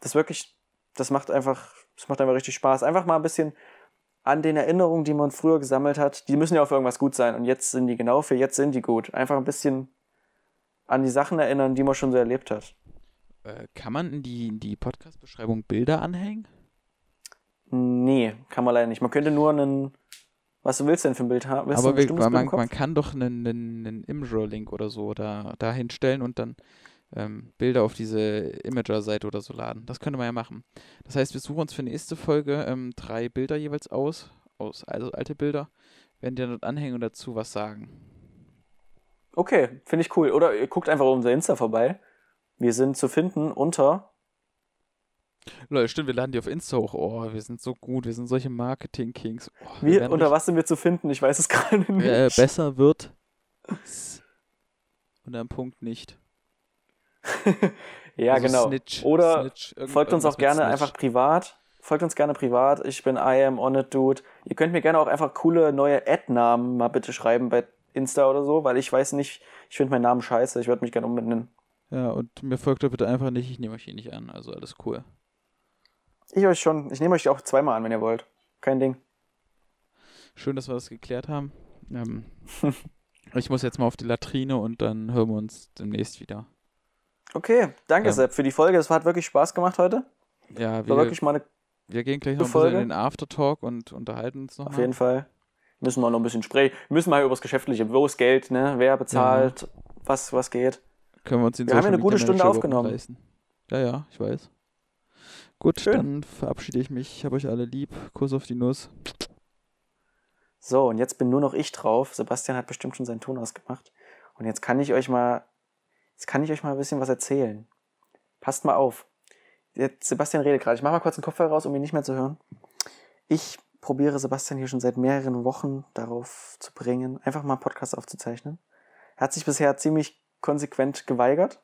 Das wirklich, das macht einfach, das macht einfach richtig Spaß. Einfach mal ein bisschen an den Erinnerungen, die man früher gesammelt hat, die müssen ja auf irgendwas gut sein und jetzt sind die genau für jetzt sind die gut. Einfach ein bisschen an die Sachen erinnern, die man schon so erlebt hat. Äh, kann man in die, die Podcast-Beschreibung Bilder anhängen? Nee, kann man leider nicht. Man könnte nur einen, was willst du denn für ein Bild haben? Willst Aber wir, man, man, kann doch einen, einen, einen Imgur-Link oder so da, da hinstellen und dann ähm, Bilder auf diese Imager-Seite oder so laden. Das könnte man ja machen. Das heißt, wir suchen uns für nächste Folge ähm, drei Bilder jeweils aus, aus also alte Bilder, werden die dann dort anhängen und dazu was sagen. Okay, finde ich cool. Oder ihr guckt einfach auf unser Insta vorbei. Wir sind zu finden unter Leute, stimmt, wir laden die auf Insta hoch. Oh, wir sind so gut, wir sind solche Marketing-Kings. Oh, wir, werden unter was sind wir zu finden? Ich weiß es gerade nicht. äh, besser wird und am Punkt nicht. ja, Also genau. Snitch, Oder Snitch, Folgt uns auch gerne Snitch. einfach privat. Folgt uns gerne privat. Ich bin I am on it dude. Ihr könnt mir gerne auch einfach coole neue Ad-Namen mal bitte schreiben bei Insta oder so, weil ich weiß nicht, ich finde meinen Namen scheiße. Ich würde mich gerne umbenennen. Ja, und mir folgt doch bitte einfach nicht, ich nehme euch hier nicht an, also alles cool. Ich euch schon. Ich nehme euch auch zweimal an, wenn ihr wollt. Kein Ding. Schön, dass wir das geklärt haben. Ähm, ich muss jetzt mal auf die Latrine und dann hören wir uns demnächst wieder. Okay, danke Ja. Sepp für die Folge. Es hat wirklich Spaß gemacht heute. Ja, War wir, wirklich mal eine, wir gehen gleich noch ein Folge. bisschen in den Aftertalk und unterhalten uns noch auf mal. jeden Fall. Müssen wir noch ein bisschen sprechen. Müssen wir über das Geschäftliche. Wo ist Geld, ne? Wer bezahlt, was, was geht. Können wir uns den Wir haben ja eine gute Stunde aufgenommen. leisten. Ja, ja, ich weiß. Gut, Schön. dann verabschiede ich mich. Ich habe euch alle lieb. Kuss auf die Nuss. So, und jetzt bin nur noch ich drauf. Sebastian hat bestimmt schon seinen Ton ausgemacht. Und jetzt kann ich euch mal, jetzt kann ich euch mal ein bisschen was erzählen. Passt mal auf. Jetzt, Sebastian redet gerade. Ich mache mal kurz den Kopfhörer raus, um ihn nicht mehr zu hören. Ich probiere Sebastian hier schon seit mehreren Wochen darauf zu bringen, einfach mal einen Podcast aufzuzeichnen. Er hat sich bisher ziemlich konsequent geweigert.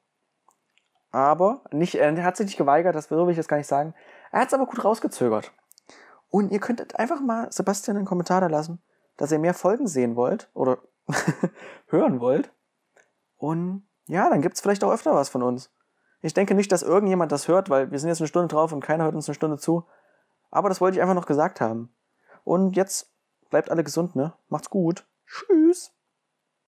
Aber nicht, er hat sich nicht geweigert, das will ich jetzt gar nicht sagen. Er hat es aber gut rausgezögert. Und ihr könntet einfach mal Sebastian einen Kommentar da lassen, dass ihr mehr Folgen sehen wollt oder hören wollt. Und ja, dann gibt's vielleicht auch öfter was von uns. Ich denke nicht, dass irgendjemand das hört, weil wir sind jetzt eine Stunde drauf und keiner hört uns eine Stunde zu. Aber das wollte ich einfach noch gesagt haben. Und jetzt bleibt alle gesund, ne? Macht's gut. Tschüss.